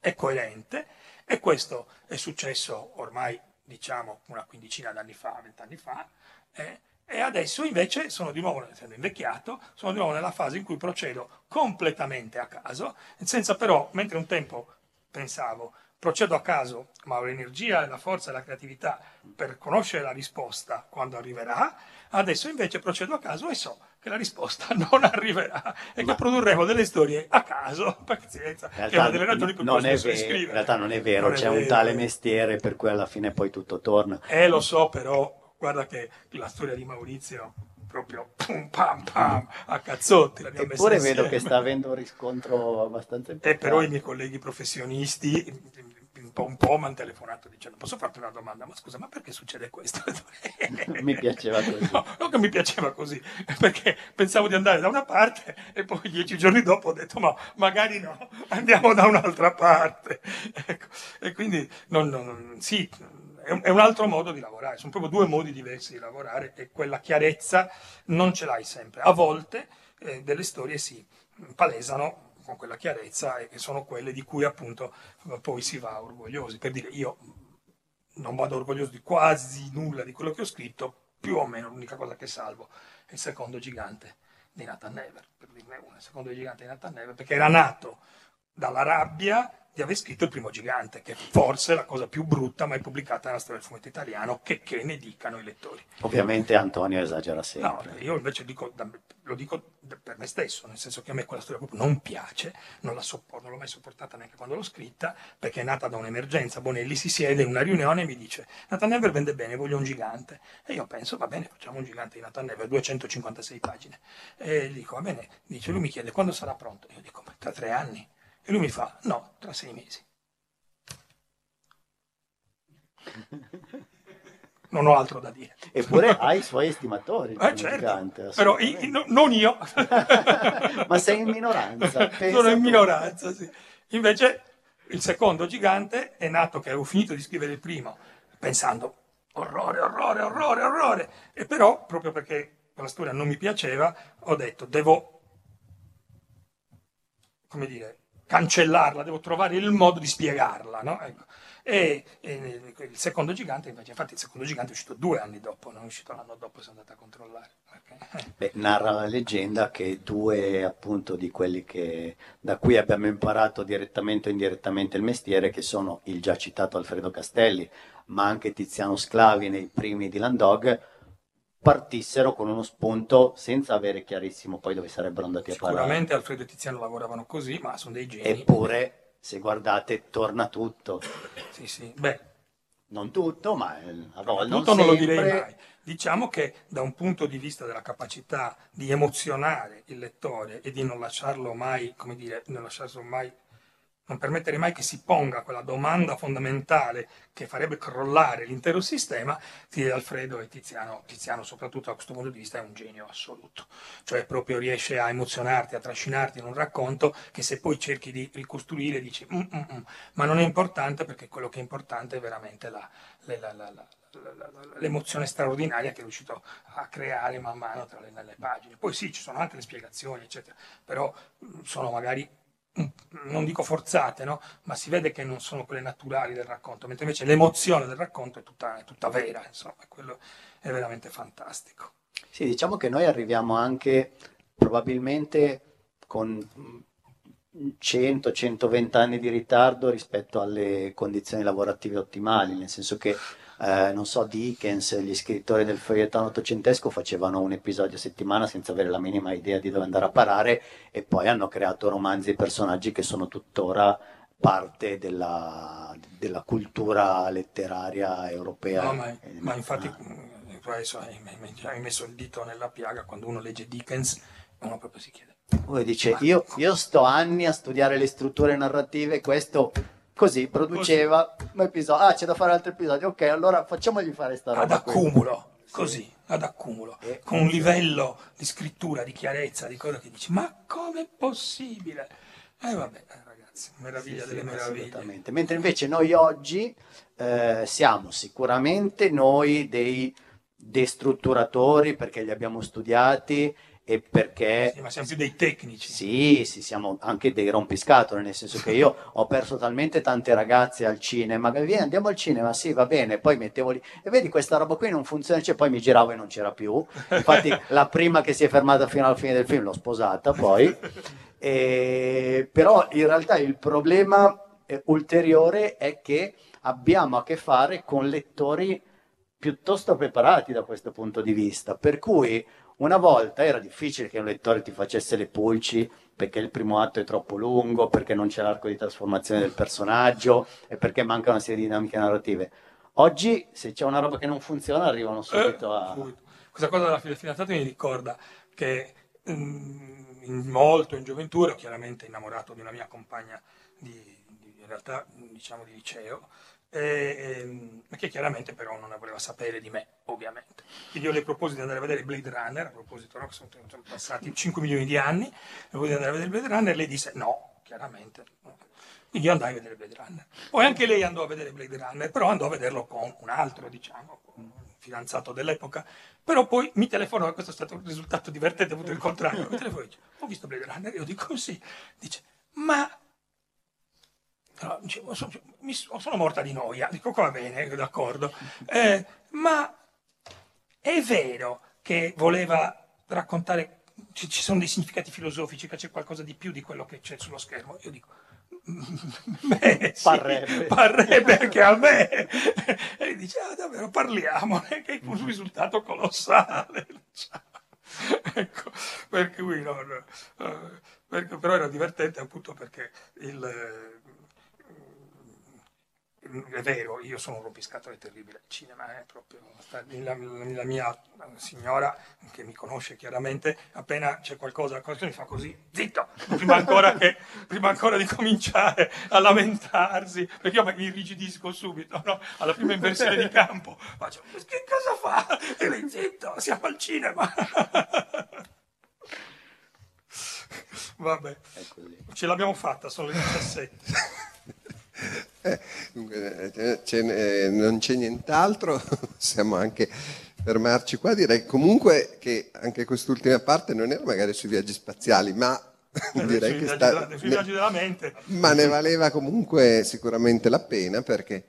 è coerente e questo è successo ormai diciamo una quindicina d'anni fa, vent'anni fa, eh, e adesso invece sono di nuovo, essendo invecchiato, sono di nuovo nella fase in cui procedo completamente a caso, senza però, mentre un tempo pensavo, procedo a caso, ma ho l'energia, la forza e la creatività per conoscere la risposta quando arriverà, adesso invece procedo a caso e so che la risposta non arriverà e che produrremo delle storie a caso, pazienza, che è una delle ragioni per cui non è vero, scrivere. In realtà non è vero, Non è c'è un vero. tale mestiere per cui alla fine poi tutto torna. Eh, lo so, però guarda che la storia di Maurizio proprio pum pam pam a cazzotti Eppure vedo che insieme. sta avendo un riscontro abbastanza E importante. però i miei colleghi professionisti un po', un po' mi hanno telefonato dicendo posso farti una domanda? Ma scusa, ma perché succede questo? Mi piaceva così. No, non che mi piaceva così, perché pensavo di andare da una parte e poi dieci giorni dopo ho detto ma magari no, andiamo da un'altra parte. Ecco, E quindi non- non- sì, è un, altro modo di lavorare, sono proprio due modi diversi di lavorare e quella chiarezza non ce l'hai sempre. A volte eh, delle storie si palesano con quella chiarezza e sono quelle di cui appunto poi si va orgogliosi. Per dire, io non vado orgoglioso di quasi nulla di quello che ho scritto, più o meno l'unica cosa che salvo è il secondo gigante di Nathan Never, per dirne una, il secondo gigante di Nathan Never, perché era nato dalla rabbia di aver scritto Il primo gigante, che forse è la cosa più brutta mai pubblicata nella storia del fumetto italiano, che, che ne dicano i lettori. Ovviamente Antonio esagera No, sempre. io invece dico, lo dico per me stesso, nel senso che a me quella storia proprio non piace, non la sopporto, non l'ho mai sopportata neanche quando l'ho scritta, perché è nata da un'emergenza. Bonelli si siede in una riunione e mi dice Nathan Never vende bene, voglio un gigante. E io penso, va bene, facciamo un gigante di Nathan Never, 256 pagine. E dico, va bene, dice, lui mi chiede quando sarà pronto. Io dico, "Ma tra tre anni. E lui mi fa, no, tra sei mesi. Non ho altro da dire. Eppure ha i suoi estimatori. Eh, certo, però i- no- non io. Ma sei in minoranza. Sono in minoranza, sì. Invece il secondo gigante è nato che avevo finito di scrivere il primo, pensando orrore, orrore, orrore, orrore. E però, proprio perché quella storia non mi piaceva, ho detto devo, come dire, cancellarla, devo trovare il modo di spiegarla, no? Ecco. E, e il secondo gigante, invece, infatti il secondo gigante è uscito due anni dopo, non è uscito l'anno dopo, sono andato a controllare. perché- Beh, narra la leggenda che due appunto di quelli che, da cui abbiamo imparato direttamente o indirettamente il mestiere, che sono il già citato Alfredo Castelli, ma anche Tiziano Sclavi nei primi di Landog, partissero con uno spunto senza avere chiarissimo poi dove sarebbero andati a parare. Sicuramente Alfredo e Tiziano lavoravano così, ma sono dei geni. Eppure, se guardate, torna tutto. Sì, sì. Beh, Non tutto, ma a volte tutto non lo sempre. direi mai. Diciamo che da un punto di vista della capacità di emozionare il lettore e di non lasciarlo mai, come dire, non lasciarlo mai, non permettere mai che si ponga quella domanda fondamentale che farebbe crollare l'intero sistema, ti- Alfredo e Tiziano, Tiziano soprattutto da questo punto di vista è un genio assoluto, cioè proprio riesce a emozionarti, a trascinarti in un racconto che se poi cerchi di ricostruire dici "Mm, mm, mm", ma non è importante perché quello che è importante è veramente la, la- la- la- l'emozione straordinaria che è riuscito a creare man mano tra le, nelle pagine. Poi sì, ci sono anche le spiegazioni, eccetera, però mm, sono magari non dico forzate, no? ma si vede che non sono quelle naturali del racconto, mentre invece l'emozione del racconto è tutta, è tutta vera, insomma, quello è veramente fantastico. Sì, diciamo che noi arriviamo anche probabilmente con 100-120 anni di ritardo rispetto alle condizioni lavorative ottimali, nel senso che, eh, non so, Dickens, gli scrittori del feuilleton ottocentesco facevano un episodio a settimana senza avere la minima idea di dove andare a parare e poi hanno creato romanzi e personaggi che sono tuttora parte della, della cultura letteraria europea. No, ma, ma infatti nazionale. mm, tu adesso hai, hai messo il dito nella piaga quando uno legge Dickens, uno proprio si chiede. Poi dice, io, io sto anni a studiare le strutture narrative, questo così produceva un episodio. Ah, c'è da fare altri episodi. Ok, allora facciamogli fare sta Ad roba. qui. accumulo, così, ad accumulo, E- con un livello di scrittura, di chiarezza, di cosa che dici, ma com'è possibile? E vabbè, eh, ragazzi, meraviglia Sì, delle sì, meraviglie. assolutamente. Mentre invece noi oggi eh, siamo sicuramente noi dei destrutturatori perché li abbiamo studiati e perché Sì, ma siamo più dei tecnici. Sì, sì, siamo anche dei rompiscatole, nel senso che io ho perso talmente tante ragazze al cinema, che vieni, andiamo al cinema, sì, va bene, poi mettevo lì, e vedi questa roba qui non funziona, cioè, poi mi giravo e non c'era più, infatti la prima che si è fermata fino alla fine del film l'ho sposata poi, E- però in realtà il problema eh, ulteriore è che abbiamo a che fare con lettori piuttosto preparati da questo punto di vista, per cui una volta era difficile che un lettore ti facesse le pulci perché il primo atto è troppo lungo, perché non c'è l'arco di trasformazione del personaggio e perché manca una serie di dinamiche narrative. Oggi, se c'è una roba che non funziona, arrivano subito Eh, a... subito. Questa cosa della fidanzata mi ricorda che mm, in- molto in gioventù ero chiaramente innamorato di una mia compagna di, di- in realtà diciamo di liceo e, ehm, che chiaramente però non ne voleva sapere di me ovviamente. Quindi io le proposi di andare a vedere Blade Runner a proposito no, sono, sono passati 5 milioni di anni le proposi di andare a vedere Blade Runner lei disse no chiaramente. Quindi io andai a vedere Blade Runner. Poi anche lei andò a vedere Blade Runner però andò a vederlo con un altro diciamo un fidanzato dell'epoca. Però poi mi telefonò, questo è stato un risultato divertente, ho avuto il contrario. Mi telefonò e dice, ho visto Blade Runner, io dico sì. Dice, ma dicevo, sono, morta di noia. Dico, va bene, d'accordo. Eh, ma è vero che voleva raccontare, ci, ci sono dei significati filosofici, che c'è qualcosa di più di quello che c'è sullo schermo? Io dico, Beh, sì, Parrebbe. parrebbe anche a me. E dice, ah, davvero, parliamone, che è un risultato colossale. ecco, per cui no, no, eh, perché- però era divertente appunto perché il, è vero, io sono un rompiscatole terribile, il cinema è proprio, la, la mia signora che mi conosce chiaramente, appena c'è qualcosa, qualcosa mi fa così, zitto, prima ancora, che, prima ancora di cominciare a lamentarsi, perché io mi irrigidisco subito, no? alla prima inversione di campo, faccio, che cosa fa? E lei, zitto, siamo al cinema. Vabbè, ce l'abbiamo fatta, sono le 17. Eh, eh, n'è- non c'è nient'altro, possiamo anche fermarci qua. Direi comunque che anche quest'ultima parte non era magari sui viaggi spaziali, ma direi sui che sta, della, sui viaggi della mente. ma ne valeva comunque sicuramente la pena perché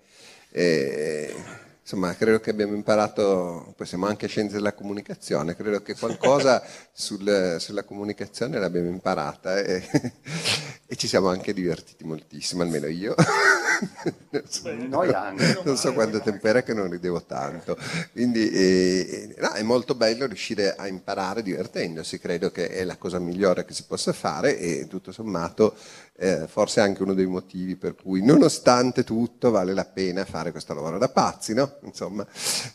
eh, insomma credo che abbiamo imparato, poi siamo anche scienze della comunicazione, credo che qualcosa sul- sulla comunicazione l'abbiamo imparata e, e ci siamo anche divertiti moltissimo, almeno io. Non so- Noi anche. Non so quanto tempo era che non ridevo tanto. Quindi eh, eh, no, è molto bello riuscire a imparare divertendosi, credo che è la cosa migliore che si possa fare e tutto sommato eh, forse anche uno dei motivi per cui nonostante tutto vale la pena fare questo lavoro da pazzi, no? Insomma,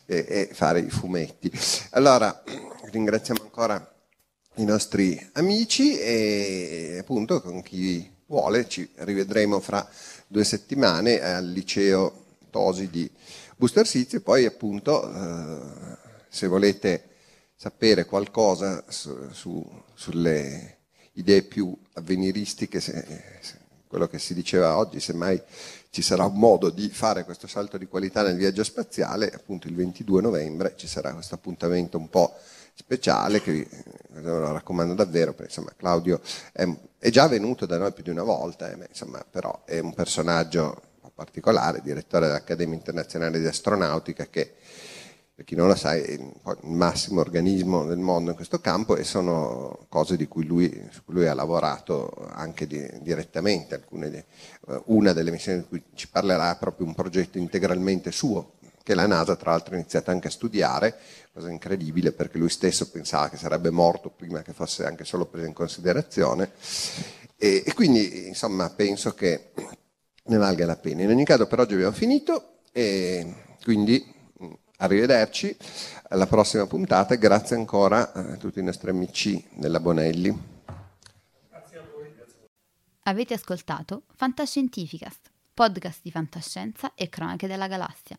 e, e fare i fumetti. Allora, ringraziamo ancora i nostri amici e appunto con chi vuole ci rivedremo fra due settimane al liceo Tosi di Busto Arsizio e poi appunto eh, se volete sapere qualcosa su- su- sulle idee più avveniristiche, se- se- quello che si diceva oggi, semmai ci sarà un modo di fare questo salto di qualità nel viaggio spaziale, appunto il 22 novembre ci sarà questo appuntamento un po' speciale che vi ve lo raccomando davvero, perché insomma Claudio è, è già venuto da noi più di una volta, eh, ma, insomma, però è un personaggio particolare, direttore dell'Accademia Internazionale di Astronautica che per chi non lo sa, è il massimo organismo del mondo in questo campo e sono cose di cui lui, su cui lui ha lavorato anche di- direttamente. Alcune eh, una delle missioni di cui ci parlerà è proprio un progetto integralmente suo, che la NASA tra l'altro ha iniziato anche a studiare, cosa incredibile perché lui stesso pensava che sarebbe morto prima che fosse anche solo preso in considerazione. E, e quindi insomma penso che ne valga la pena. In ogni caso per oggi abbiamo finito e quindi mh, arrivederci alla prossima puntata e grazie ancora a tutti i nostri amici della Bonelli. Avete ascoltato Fantascientificast, podcast di fantascienza e cronache della galassia,